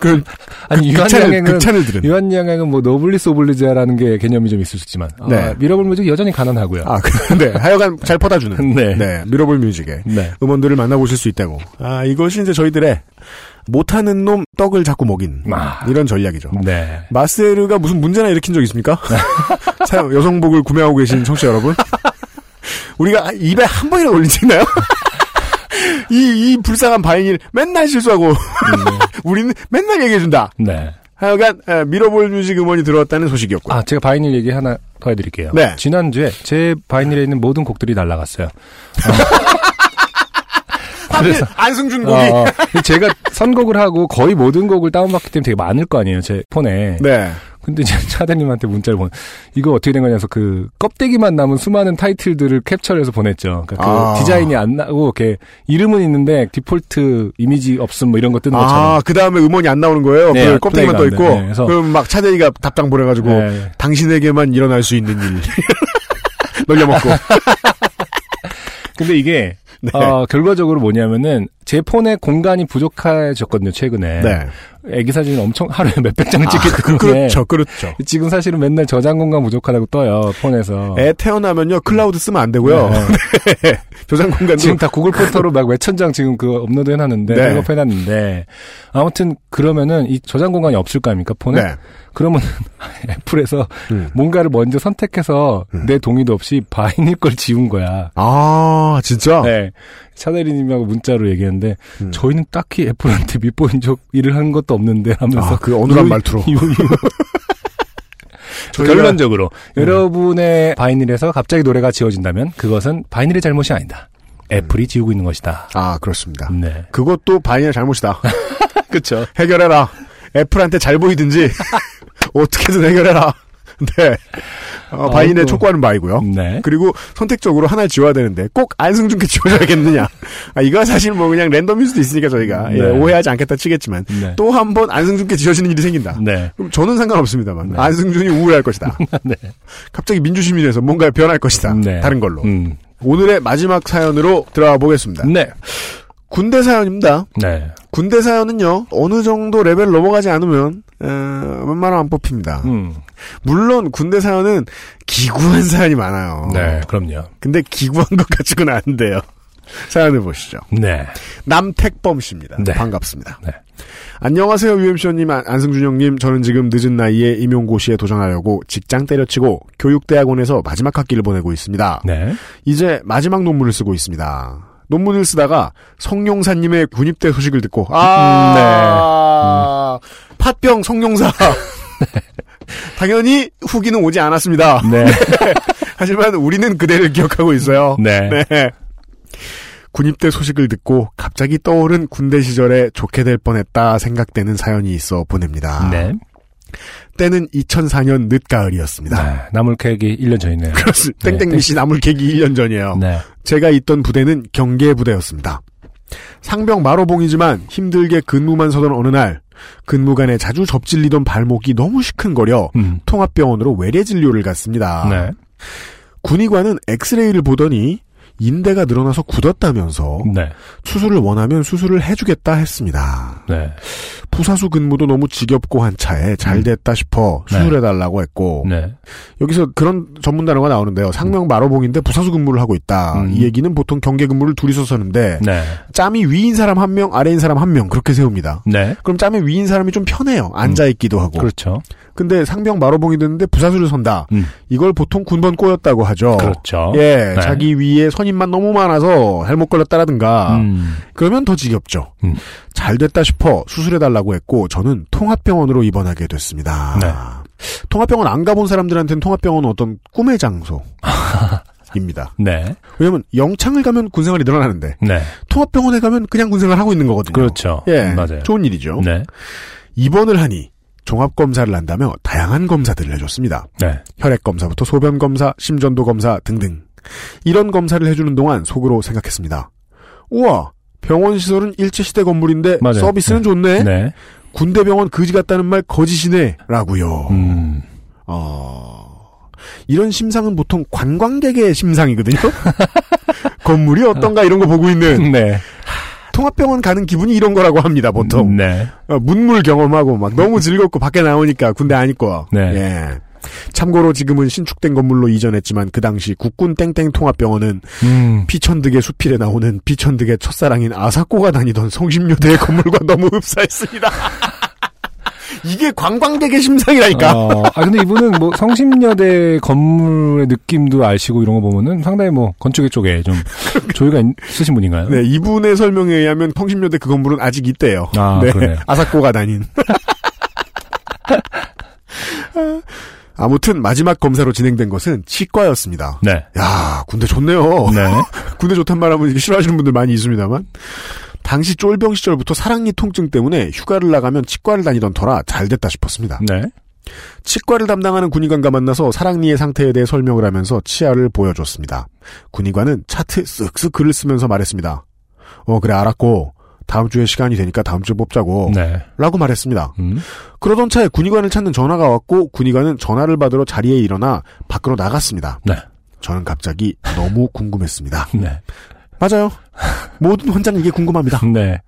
그 아니 극찬을, 유한양행은 극찬을 들은. 유한양행은 뭐 노블레스 오블리주라는 게 개념이 좀 있을 수 있지만 아, 네. 미러볼 뮤직 여전히 가난하고요. 아, 근데 하여간 잘 퍼다주는. 네. 네. 미러볼 뮤직의 네. 음원들을 만나보실 수 있다고. 아, 이것이 이제 저희들의 못하는 놈 떡을 자꾸 먹인 아. 이런 전략이죠. 네. 마세르가 무슨 문제나 일으킨 적 있습니까? 여성복을 구매하고 계신 청취자 여러분. 우리가 입에 한 번이나 올린 적 있나요? 이, 이 불쌍한 바이닐 맨날 실수하고 우리는 맨날 얘기해준다. 네. 하여간 에, 미러볼 뮤직 음원이 들어왔다는 소식이었고요. 아, 제가 바이닐 얘기 하나 더 해드릴게요. 네. 지난주에 제 바이닐에 있는 모든 곡들이 날라갔어요. 그래서 안승준 곡이. 어, 어. 제가 선곡을 하고 거의 모든 곡을 다운받기 때문에 되게 많을 거 아니에요, 제 폰에. 네. 근데 이제 차대리님한테 문자를 보내. 이거 어떻게 된 거냐서 그 껍데기만 남은 수많은 타이틀들을 캡처를 해서 보냈죠. 그러니까 그 아. 디자인이 안 나고 이렇게 이름은 있는데 디폴트 이미지 없음 뭐 이런 거 뜨는 것처럼. 아, 그 다음에 음원이 안 나오는 거예요? 네, 그 껍데기만 떠 있고. 네, 그래서- 그럼 막 차대리가 답장 보내가지고, 네. 당신에게만 일어날 수 있는 일. 놀려먹고. 근데 이게 네. 어, 결과적으로 뭐냐면은 제 폰에 공간이 부족해졌거든요 최근에. 네. 애기 사진을 엄청 하루에 몇백 장을 찍기 그, 때문에. 그렇죠, 그렇죠. 지금 사실은 맨날 저장 공간 부족하다고 떠요 폰에서. 애 태어나면요, 클라우드 쓰면 안 되고요. 네. 저장 공간도. 지금 다 구글 포토로 막 몇천 장 지금 그 업로드 해놨는데 네. 백업 해놨는데 아무튼 그러면은 이 저장 공간이 없을 거 아닙니까 폰에? 네. 그러면 애플에서 음. 뭔가를 먼저 선택해서 내 동의도 없이 바이닐 걸 지운 거야. 아, 진짜? 네. 차대리님하고 문자로 얘기했는데 음. 저희는 딱히 애플한테 밑보인 적 일을 한 것도 없는데 하면서 아, 그 어눌한 요- 말투로. 결론적으로 여러분의 바이닐에서 갑자기 노래가 지워진다면 그것은 바이닐의 잘못이 아니다. 애플이 지우고 있는 것이다. 아, 그렇습니다. 네. 그것도 바이닐의 잘못이다. 그렇죠. 해결해라. 애플한테 잘 보이든지, 어떻게든 해결해라. 네. 어, 아이고. 촉구하는 바이고요. 네. 그리고 선택적으로 하나를 지워야 되는데 꼭 안승준께 지워줘야겠느냐. 아, 이거 사실 뭐 그냥 랜덤일 수도 있으니까 저희가 예, 네. 오해하지 않겠다 치겠지만 네. 또한 번 안승준께 지워지는 일이 생긴다. 네. 그럼 저는 상관없습니다만 네. 안승준이 우울할 것이다. 네. 갑자기 민주시민에서 뭔가 변할 것이다. 네. 다른 걸로. 음. 오늘의 마지막 사연으로 들어가 보겠습니다. 네. 군대 사연입니다. 네. 군대 사연은요 어느 정도 레벨 넘어가지 않으면 에, 웬만하면 안 뽑힙니다. 음. 물론 군대 사연은 기구한 사연이 많아요. 네. 그럼요. 근데 기구한 것 가지고는 안 돼요. 사연을 보시죠. 네. 남택범 씨입니다. 네. 반갑습니다. 네. 안녕하세요, UMC님, 안승준 형님. 저는 지금 늦은 나이에 임용고시에 도전하려고 직장 때려치고 교육대학원에서 마지막 학기를 보내고 있습니다. 네. 이제 마지막 논문을 쓰고 있습니다. 논문을 쓰다가 성룡사님의 군입대 소식을 듣고 아, 팥병 성룡사. 당연히 후기는 오지 않았습니다. 네. 하지만 우리는 그대를 기억하고 있어요. 네. 네. 군입대 소식을 듣고 갑자기 떠오른 군대 시절에 좋게 될 뻔했다 생각되는 사연이 있어 보냅니다. 네. 때는 2004년 늦가을이었습니다. 네. 나물캐기 1년 전이네요. 그렇습니다. 네. 땡땡미 씨 나물캐기 1년 전이에요. 네. 제가 있던 부대는 경계 부대였습니다. 상병 마로봉이지만 힘들게 근무만 서던 어느 날 근무간에 자주 접질리던 발목이 너무 시큰거려 음. 통합병원으로 외래 진료를 갔습니다. 네. 군의관은 엑스레이를 보더니 인대가 늘어나서 굳었다면서 네. 수술을 원하면 수술을 해주겠다 했습니다. 네. 부사수 근무도 너무 지겹고 한 차에 잘 됐다 싶어 네. 수술해달라고 했고 네. 여기서 그런 전문 단어가 나오는데요. 상명 마로봉인데 부사수 근무를 하고 있다. 음. 이 얘기는 보통 경계 근무를 둘이서 서는데 네. 짬이 위인 사람 한 명, 아래인 사람 한 명 그렇게 세웁니다. 네. 그럼 짬이 위인 사람이 좀 편해요. 앉아 있기도 하고. 그렇죠. 근데 상병 마로봉이 됐는데 부사수를 선다. 음. 이걸 보통 군번 꼬였다고 하죠. 그렇죠. 예, 네. 자기 위에 선임만 너무 많아서 잘못 걸렸다라든가 음. 그러면 더 지겹죠. 음. 잘 됐다 싶어 수술해달라고 했고 저는 통합병원으로 입원하게 됐습니다. 네. 통합병원 안 가본 사람들한테는 통합병원은 어떤 꿈의 장소 입니다. 네. 왜냐면 영창을 가면 군생활이 늘어나는데 네. 통합병원에 가면 그냥 군생활 하고 있는 거거든요. 그렇죠. 예, 맞아요. 좋은 일이죠. 네. 입원을 하니 종합 검사를 한다며 다양한 검사들을 해줬습니다. 네. 혈액 검사부터 소변 검사, 심전도 검사 등등. 이런 검사를 해주는 동안 속으로 생각했습니다. 우와, 병원 시설은 일제 시대 건물인데 맞아요. 서비스는 네. 좋네. 네. 군대 병원 그지 같다는 말 거짓이네. 라고요. 음. 어, 이런 심상은 보통 관광객의 심상이거든요. 건물이 어떤가 이런 거 보고 있는 네. 통합병원 가는 기분이 이런 거라고 합니다. 보통 네. 어, 문물 경험하고 막 너무 즐겁고 밖에 나오니까 군대 안 있고. 네. 예. 참고로 지금은 신축된 건물로 이전했지만 그 당시 국군 땡땡 통합병원은 음. 피천득의 수필에 나오는 피천득의 첫사랑인 아사코가 다니던 성심여대의 건물과 너무 흡사했습니다. 이게 관광객의 심상이라니까. 어, 아 근데 이분은 뭐 성심여대 건물의 느낌도 아시고 이런 거 보면은 상당히 뭐 건축의 쪽에 좀 조예가 있으신 분인가요? 네, 이분의 설명에 의하면 성심여대 그 건물은 아직 있대요. 아, 네, 그러네요. 아사코가 다닌. 아무튼 마지막 검사로 진행된 것은 치과였습니다. 네. 야, 군대 좋네요. 네. 군대 좋단 말하면 싫어하시는 분들 많이 있습니다만. 당시 쫄병 시절부터 사랑니 통증 때문에 휴가를 나가면 치과를 다니던 터라 잘 됐다 싶었습니다. 네. 치과를 담당하는 군의관과 만나서 사랑니의 상태에 대해 설명을 하면서 치아를 보여줬습니다. 군의관은 차트 쓱쓱 글을 쓰면서 말했습니다. 어, 그래, 알았고, 다음 주에 시간이 되니까 다음 주에 뽑자고. 네. 라고 말했습니다. 음. 그러던 차에 군의관을 찾는 전화가 왔고, 군의관은 전화를 받으러 자리에 일어나 밖으로 나갔습니다. 네. 저는 갑자기 너무 궁금했습니다. 네. 맞아요. 모든 환자는 이게 궁금합니다. 네.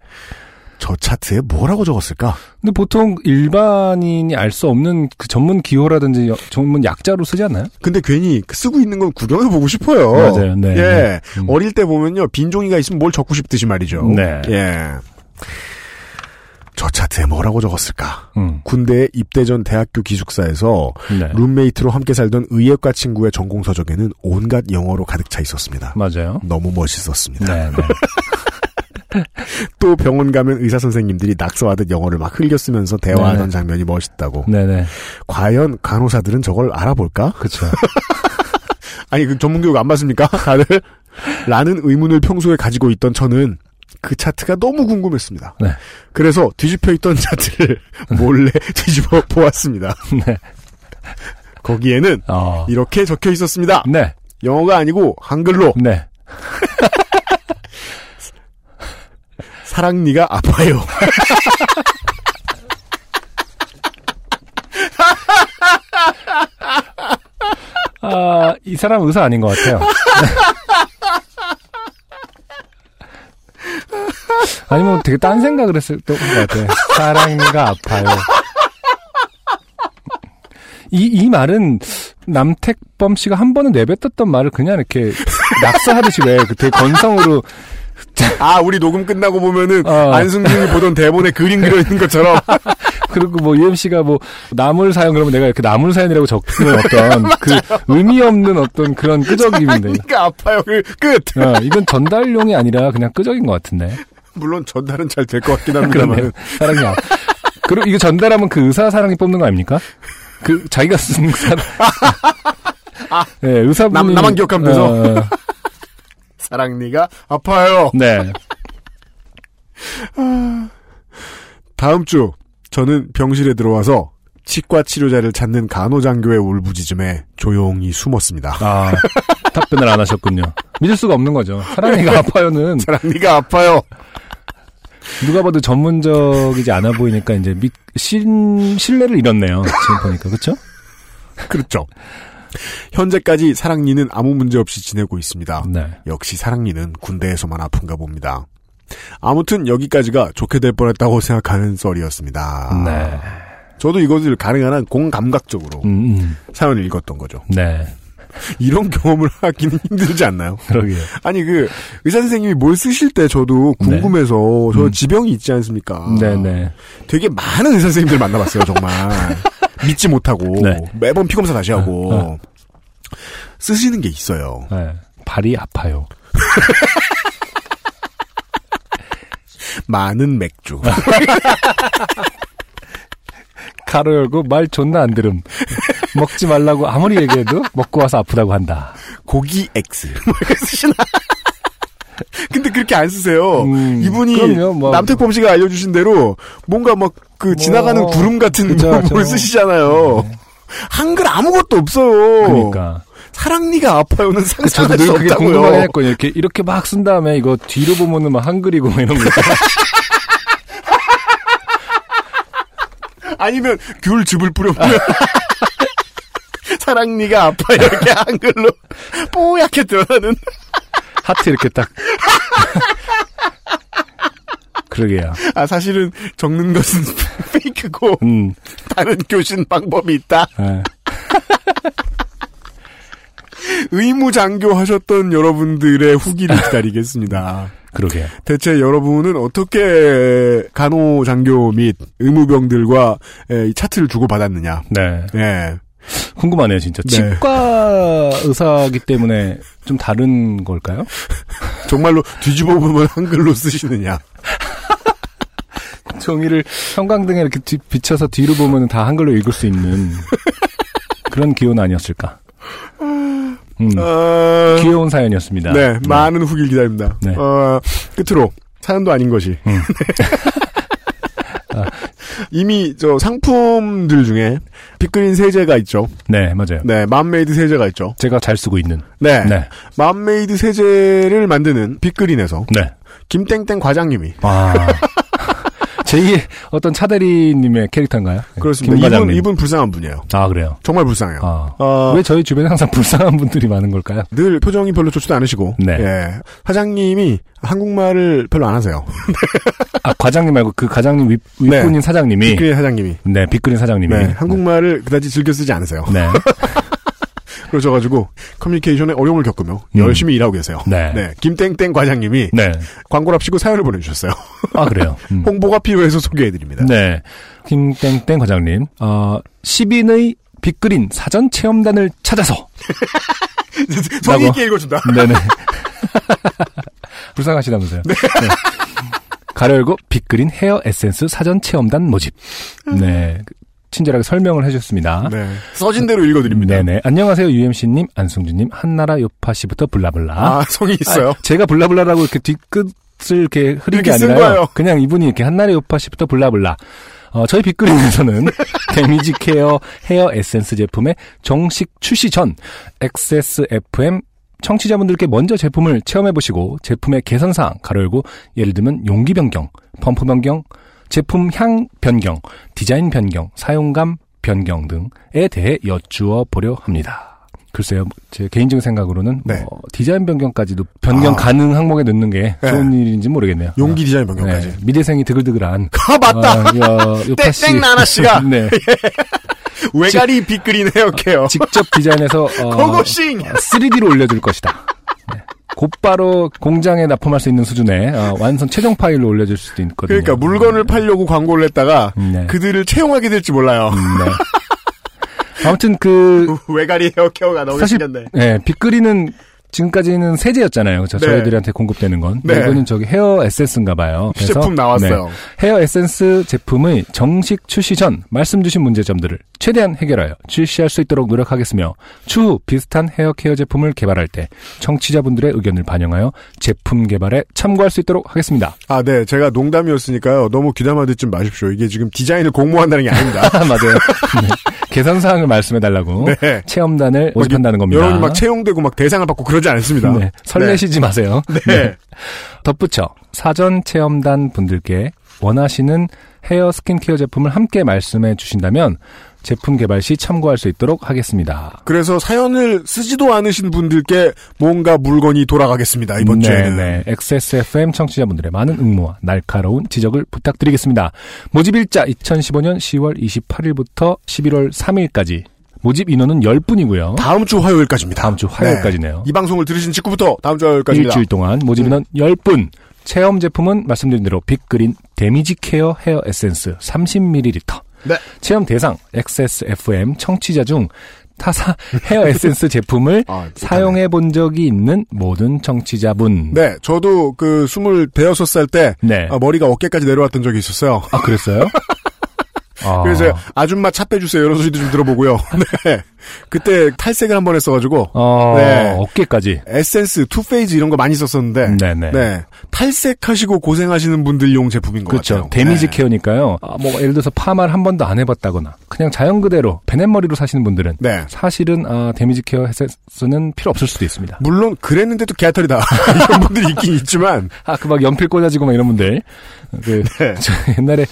저 차트에 뭐라고 적었을까? 근데 보통 일반인이 알 수 없는 그 전문 기호라든지 여- 전문 약자로 쓰지 않나요? 근데 괜히 그 쓰고 있는 건 구경해 보고 싶어요. 맞아요. 네. 예. 네. 음. 어릴 때 보면요. 빈 종이가 있으면 뭘 적고 싶듯이 말이죠. 네. 예. 저 차트에 뭐라고 적었을까? 음. 군대에 입대 전 대학교 기숙사에서 네. 룸메이트로 함께 살던 의예과 친구의 전공 서적에는 온갖 영어로 가득 차 있었습니다. 맞아요. 너무 멋있었습니다. 네. 네. 또 병원 가면 의사 선생님들이 낙서하듯 영어를 막 흘겨 쓰면서 대화하던 네. 장면이 멋있다고. 네네. 과연 간호사들은 저걸 알아볼까? 그쵸. 아니 그 전문 교육 안 받습니까? 다들 라는 의문을 평소에 가지고 있던 저는 그 차트가 너무 궁금했습니다. 네. 그래서 뒤집혀 있던 차트를 몰래 뒤집어 보았습니다. 네. 거기에는 어. 이렇게 적혀 있었습니다. 네. 영어가 아니고 한글로 네. 사랑니가 아파요. 아, 이 사람 의사 아닌 것 같아요. 아니면 되게 딴 생각을 했을 것 같아요. 사랑니가 아파요. 이, 이 말은 남택범 씨가 한 번은 내뱉었던 말을 그냥 이렇게 낙서하듯이 왜그 되게 건성으로 아, 우리 녹음 끝나고 보면은 어. 안승준이 보던 대본에 그림 그려 있는 것처럼 그리고 뭐 UMC가 뭐 나물 사연 그러면 내가 이렇게 나물 사연이라고 적는 어떤 그 의미 없는 어떤 그런 끄적임인데. 그러니까 아파요. 그 끝. 어, 이건 전달용이 아니라 그냥 끄적인 것 같은데. 물론 전달은 잘 될 것 같긴 합니다만. 사랑이 안. 그리고 이거 전달하면 그 의사 사랑이 뽑는 거 아닙니까? 그 자기가 쓴 사람. 네, 의사분이 남- 나만 기억하면 돼서? 어, 사랑 니가 아파요. 네. 다음 주 저는 병실에 들어와서 치과 치료자를 찾는 간호장교의 울부짖음에 조용히 숨었습니다. 아, 답변을 안 하셨군요. 믿을 수가 없는 거죠. 사랑이가 아파요는 사랑 니가 아파요. 누가 봐도 전문적이지 않아 보이니까 이제 믿, 신, 신뢰를 잃었네요. 지금 보니까. 그쵸? 그렇죠. 현재까지 사랑니는 아무 문제 없이 지내고 있습니다. 네. 역시 사랑니는 군대에서만 아픈가 봅니다. 아무튼 여기까지가 좋게 될 뻔했다고 생각하는 썰이었습니다. 네. 저도 이것을 가능한 한 공감각적으로 음, 음. 사연을 읽었던 거죠. 네. 이런 경험을 하기는 힘들지 않나요? 그러게요. 아니 그 의사 선생님이 뭘 쓰실 때 저도 궁금해서 저 음. 지병이 있지 않습니까? 네네. 되게 많은 의사 선생님들 만나봤어요 정말 믿지 못하고 네. 매번 피 검사 다시 하고 어, 쓰시는 게 있어요. 네. 발이 아파요. 많은 맥주. 가로 열고 말 존나 안 들음. 먹지 말라고 아무리 얘기해도 먹고 와서 아프다고 한다. 고기 X. 뭐 쓰시나? 근데 그렇게 안 쓰세요. 음, 이분이 뭐. 남태범 씨가 알려주신 대로 뭔가 막그 지나가는 구름 같은 뭘 그죠. 쓰시잖아요. 한글 아무것도 없어요. 그러니까. 사랑니가 아파요는 그 상상할 늘수 없다고요. 궁금하긴 했거든요. 이렇게, 이렇게 막 쓴 다음에 이거 뒤로 보면은 막 한글이고 막 이런 거. 아니면 귤즙을 뿌려보면 사랑니가 아파요 이렇게 한글로 뽀얗게 드러나는 하트 이렇게 딱. 그러게요. 아 사실은 적는 것은 페이크고 음. 다른 교신 방법이 있다. 네. 의무장교 하셨던 여러분들의 후기를 기다리겠습니다. 그러게요. 대체 여러분은 어떻게 간호장교 및 의무병들과 차트를 주고받았느냐. 네. 예. 궁금하네요, 진짜. 네. 치과 의사기 때문에 좀 다른 걸까요? 정말로 뒤집어 보면 한글로 쓰시느냐. 종이를 형광등에 이렇게 뒤- 비춰서 뒤로 보면 다 한글로 읽을 수 있는 그런 기운 아니었을까. 음, 어, 귀여운 사연이었습니다. 네, 많은 후기를 기다립니다. 네. 어, 끝으로 사연도 아닌 것이 음. 이미 저 상품들 중에 빅그린 세제가 있죠. 네, 맞아요. 네, 맘메이드 세제가 있죠. 제가 잘 쓰고 있는. 네, 네. 맘메이드 세제를 만드는 빅그린에서 네. 김땡땡 과장님이 아. 제2의 어떤 차대리님의 캐릭터인가요? 그렇습니다. 김 이분 과장님. 이분 불쌍한 분이에요. 아, 그래요. 정말 불쌍해요. 아. 어, 왜 저희 주변에 항상 불쌍한 분들이 많은 걸까요? 늘 표정이 별로 좋지도 않으시고, 네. 예, 사장님이 한국말을 별로 안 하세요. 아, 과장님 말고 그 과장님 윗, 네. 윗분인 사장님이. 빅그린 사장님이 네, 빅그린 사장님이. 네, 한국말을 그다지 즐겨 쓰지 않으세요. 네. 그러셔가지고 커뮤니케이션에 어려움을 겪으며 음. 열심히 일하고 계세요. 네. 김땡땡 과장님이 네. 광고랍시고 사연을 보내주셨어요. 아, 그래요. 음. 홍보가 필요해서 소개해드립니다. 네. 김땡땡 과장님, 어, 10인의 빅그린 사전 체험단을 찾아서. 성의. 있게 읽어준다. 네네. 불쌍하시다면서요. 네. 가로 열고 빅그린 헤어 에센스 사전 체험단 모집. 네. 친절하게 설명을 해주셨습니다. 네. 써진 대로 읽어드립니다. 네네. 안녕하세요, UMC님, 안승준님, 한나라 요파 씨부터 블라블라. 아, 성이 있어요. 아, 제가 블라블라라고 이렇게 뒤끝을 이렇게 흐린 것은 아니라요. 그냥 이분이 이렇게 한나라 요파 씨부터 blah blah. 어, 저희 빅그린에서는 damage care 헤어 에센스 제품의 정식 출시 전 XSFM 청취자분들께 먼저 제품을 체험해보시고 제품의 개선사항, 가로 열고 예를 들면 용기 변경, 펌프 변경, 제품 향 변경, 디자인 변경, 사용감 변경 등에 대해 여쭈어 보려 합니다. 글쎄요, 제 개인적인 생각으로는 네. 뭐 디자인 변경까지도 변경 아. 가능 항목에 넣는 게 좋은 일인지 모르겠네요. 용기 디자인 어, 변경까지. 네, 미대생이 드글드글한 아, 맞다! 어. 땡땡 나나 씨가 네, 외가리 빅그린 헤어케어. 직접 디자인해서 어, 고고싱! 3D로 올려줄 것이다. 네. 곧바로 공장에 납품할 수 있는 수준의 어, 완성 최종 파일로 올려줄 수도 있거든요. 그러니까 물건을 팔려고 광고를 했다가 네. 그들을 채용하게 될지 몰라요. 네. 아무튼 그 외가리 헤어케어가 너무 사실 신기한데. 네, 빗그리는 지금까지는 세제였잖아요. 저 네. 저희들한테 공급되는 건. 네. 이거는 저기 헤어 에센스인가 봐요. 그래서, 시제품 나왔어요. 네, 헤어 에센스 제품의 정식 출시 전 말씀 주신 문제점들을 최대한 해결하여 출시할 수 있도록 노력하겠으며 추후 비슷한 헤어 케어 제품을 개발할 때 청취자분들의 의견을 반영하여 제품 개발에 참고할 수 있도록 하겠습니다. 아, 네. 제가 농담이었으니까요. 너무 귀담아 듣지 마십시오. 이게 지금 디자인을 공모한다는 게 아닙니다. 맞아요. 네. 개선 사항을 말씀해 달라고 네. 체험단을 모집한다는 겁니다. 여러분이 막 채용되고 막 대상을 받고 그 러지 않습니다. 네, 설레시지 마세요. 네. 덧붙여 사전 체험단 분들께 원하시는 헤어 스킨케어 제품을 함께 말씀해 주신다면 제품 개발 시 참고할 수 있도록 하겠습니다. 그래서 사연을 쓰지도 않으신 분들께 뭔가 물건이 돌아가겠습니다. 이번 네, 주에는. 네. XSFM 청취자분들의 많은 응모와 날카로운 지적을 부탁드리겠습니다. 모집일자 2015년 10월 28일부터 11월 3일까지 모집 인원은 10분이고요. 다음 주 화요일까지입니다. 다음 주 화요일까지네요. 이 방송을 들으신 직후부터 다음 주 화요일까지입니다. 일주일 동안 모집 인원 10분. 체험 제품은 말씀드린 대로 빅그린 damage care 헤어 에센스 30ml. 네. 체험 대상 XSFM 청취자 중 타사 헤어 에센스 제품을 아, 사용해 본 적이 있는 모든 청취자분. 네, 저도 그 스물 대여섯 살때 네. 아, 머리가 어깨까지 내려왔던 적이 있었어요. 아, 그랬어요? 아. 그래서 아줌마 차 빼주세요 이런 소리도 좀 들어보고요. 네, 그때 탈색을 한 번 했어가지고 어, 네. 어깨까지. 에센스, two-phase 이런 거 많이 썼었는데 네네. 네, 탈색하시고 고생하시는 분들용 제품인 것 그렇죠. 같아요. damage 네. care니까요. 아, 뭐 예를 들어서 파마를 한 번도 안 해봤다거나 그냥 자연 그대로 배냇머리로 사시는 분들은 네. 사실은 아, damage care 에센스는 필요 없을 수도 있습니다. 물론 그랬는데도 개털이다 이런 분들이 있긴 있지만 아, 그 막 연필 꽂아지고 막 이런 분들. 그, 네. 저 옛날에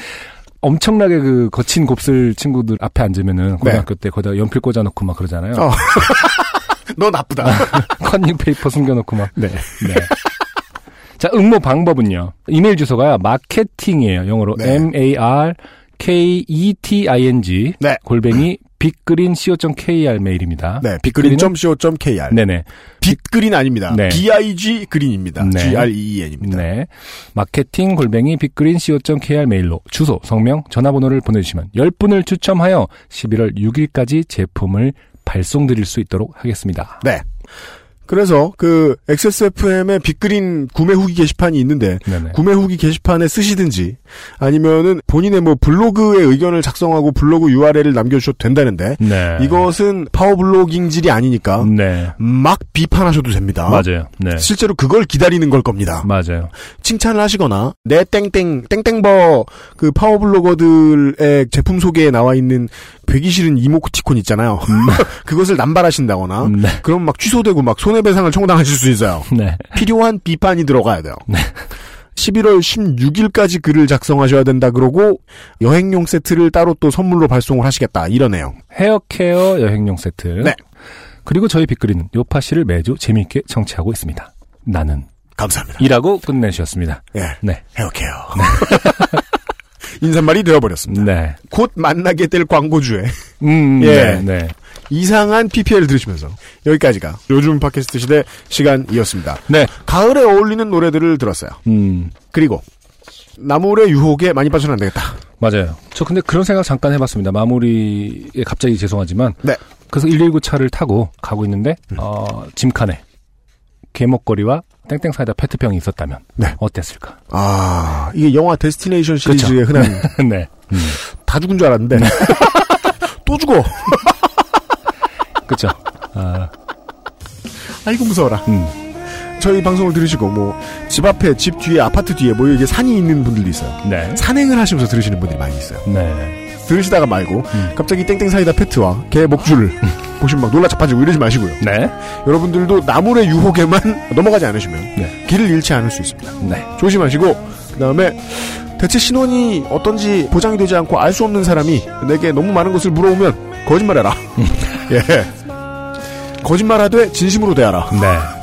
엄청나게 그 거친 곱슬 친구들 앞에 앉으면은 고등학교 때 거기다 연필 꽂아놓고 막 그러잖아요. 어. 너 나쁘다. 컨닝 페이퍼 숨겨놓고 막. 네. 네. 자, 응모 방법은요. 이메일 주소가 마케팅이에요. 영어로 네. M A R K E T I N G 네. 골뱅이 빅그린 co.kr 메일입니다. 네, 빅그린.co.kr. 네네. 빅그린 아닙니다. 네. B-I-G 그린입니다. 네. G-R-E-N입니다. 네. 마케팅 골뱅이 빅그린 co.kr 메일로 주소, 성명, 전화번호를 보내주시면 10분을 추첨하여 11월 6일까지 제품을 발송드릴 수 있도록 하겠습니다. 네. 그래서 그 XSFM의 빅그린 구매 후기 게시판이 있는데 네네. 구매 후기 게시판에 쓰시든지 아니면은 본인의 뭐 블로그에 의견을 작성하고 블로그 URL을 남겨주셔도 된다는데 네. 이것은 파워블로깅질이 아니니까 네. 막 비판하셔도 됩니다. 맞아요. 네. 실제로 그걸 기다리는 걸 겁니다. 맞아요. 칭찬을 하시거나 내 땡땡 땡땡버 그 파워블로거들의 제품 소개에 나와 있는 되기 싫은 이모티콘 있잖아요. 그것을 남발하신다거나 음, 네. 그럼 막 취소되고 막 손해배상을 청당하실 수 있어요. 네. 필요한 비판이 들어가야 돼요. 11월 16일까지 글을 작성하셔야 된다 그러고 여행용 세트를 따로 또 선물로 발송을 하시겠다 이러네요. 헤어케어 여행용 세트. 네. 그리고 저희 빅그린 요파 씨를 매주 재미있게 청취하고 있습니다. 나는 감사합니다. 이라고 끝내주셨습니다. 예, 네. 헤어케어. 인사말이 되어버렸습니다. 네. 곧 만나게 될 광고주에 음, 예. 네. 네. 이상한 PPL을 들으시면서 여기까지가 요즘 팟캐스트 시대 시간이었습니다. 네. 가을에 어울리는 노래들을 들었어요. 음, 그리고 나물의 유혹에 많이 빠져는 안 되겠다. 맞아요. 저 근데 그런 생각 잠깐 해봤습니다. 마무리에 갑자기 죄송하지만. 네. 그래서 119 차를 타고 가고 있는데, 어, 짐칸에 개목걸이와 땡땡 사이다 페트병이 있었다면. 네. 어땠을까? 아 이게 영화 데스티네이션 시리즈의 흔한 네. 음, 다 죽은 줄 알았는데 또 죽어. 그쵸. 아, 아이고 무서워라. 음, 저희 방송을 들으시고 뭐 집 앞에 집 뒤에 아파트 뒤에 뭐 이게 산이 있는 분들도 있어요. 네. 산행을 하시면서 들으시는 분들이 많이 있어요. 네. 들으시다가 말고 음. 갑자기 땡땡 사이다 페트와 개 목줄을 보시면 막 놀라 자빠지고 이러지 마시고요. 네. 여러분들도 나물의 유혹에만 넘어가지 않으시면 네. 길을 잃지 않을 수 있습니다. 네. 조심하시고 그다음에 대체 신원이 어떤지 보장이 되지 않고 알 수 없는 사람이 내게 너무 많은 것을 물어오면 거짓말해라. 예. 거짓말하되 진심으로 대하라.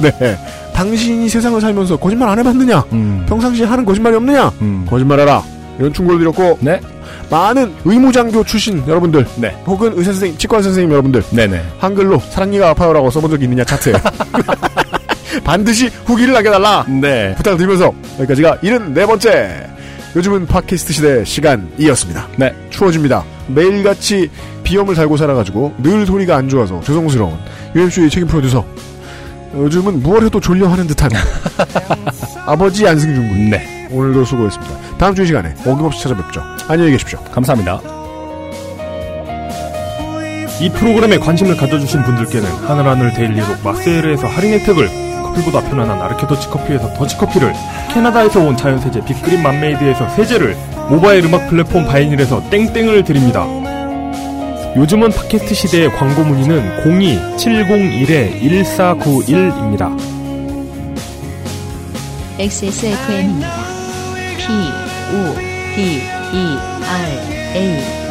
네. 네. 당신이 세상을 살면서 거짓말 안 해봤느냐? 음. 평상시에 하는 거짓말이 없느냐? 음. 거짓말해라. 이런 충고를 드렸고 네. 많은 의무장교 출신 여러분들 네. 혹은 의사 선생님, 치과 선생님 여러분들 네네. 한글로 사랑니가 아파요라고 써본 적이 있느냐 차트에 반드시 후기를 남겨달라. 네. 부탁을 드리면서 여기까지가 74번째 요즘은 팟캐스트 시대 시간이었습니다. 네. 추워집니다. 매일같이 비염을 달고 살아가지고 늘 소리가 안 좋아서 죄송스러운 UMC의 책임 프로듀서 요즘은 무얼 해도 졸려하는 듯한 아버지 안승준 군 네. 오늘도 수고했습니다. 다음 주 이 시간에 어김없이 찾아뵙죠. 안녕히 계십시오. 감사합니다. 이 프로그램에 관심을 가져주신 분들께는 하늘하늘 데일리로 마세일에서 할인 혜택을 커피보다 편안한 아르케 더치 커피에서 더치커피를 캐나다에서 온 자연세제 빅그린 맘메이드에서 세제를 모바일 음악 플랫폼 바이닐에서 땡땡을 드립니다. 요즘은 팟캐스트 시대의 광고 문의는 02-701-1491입니다. XSFM입니다. P, O, D, E, R, A.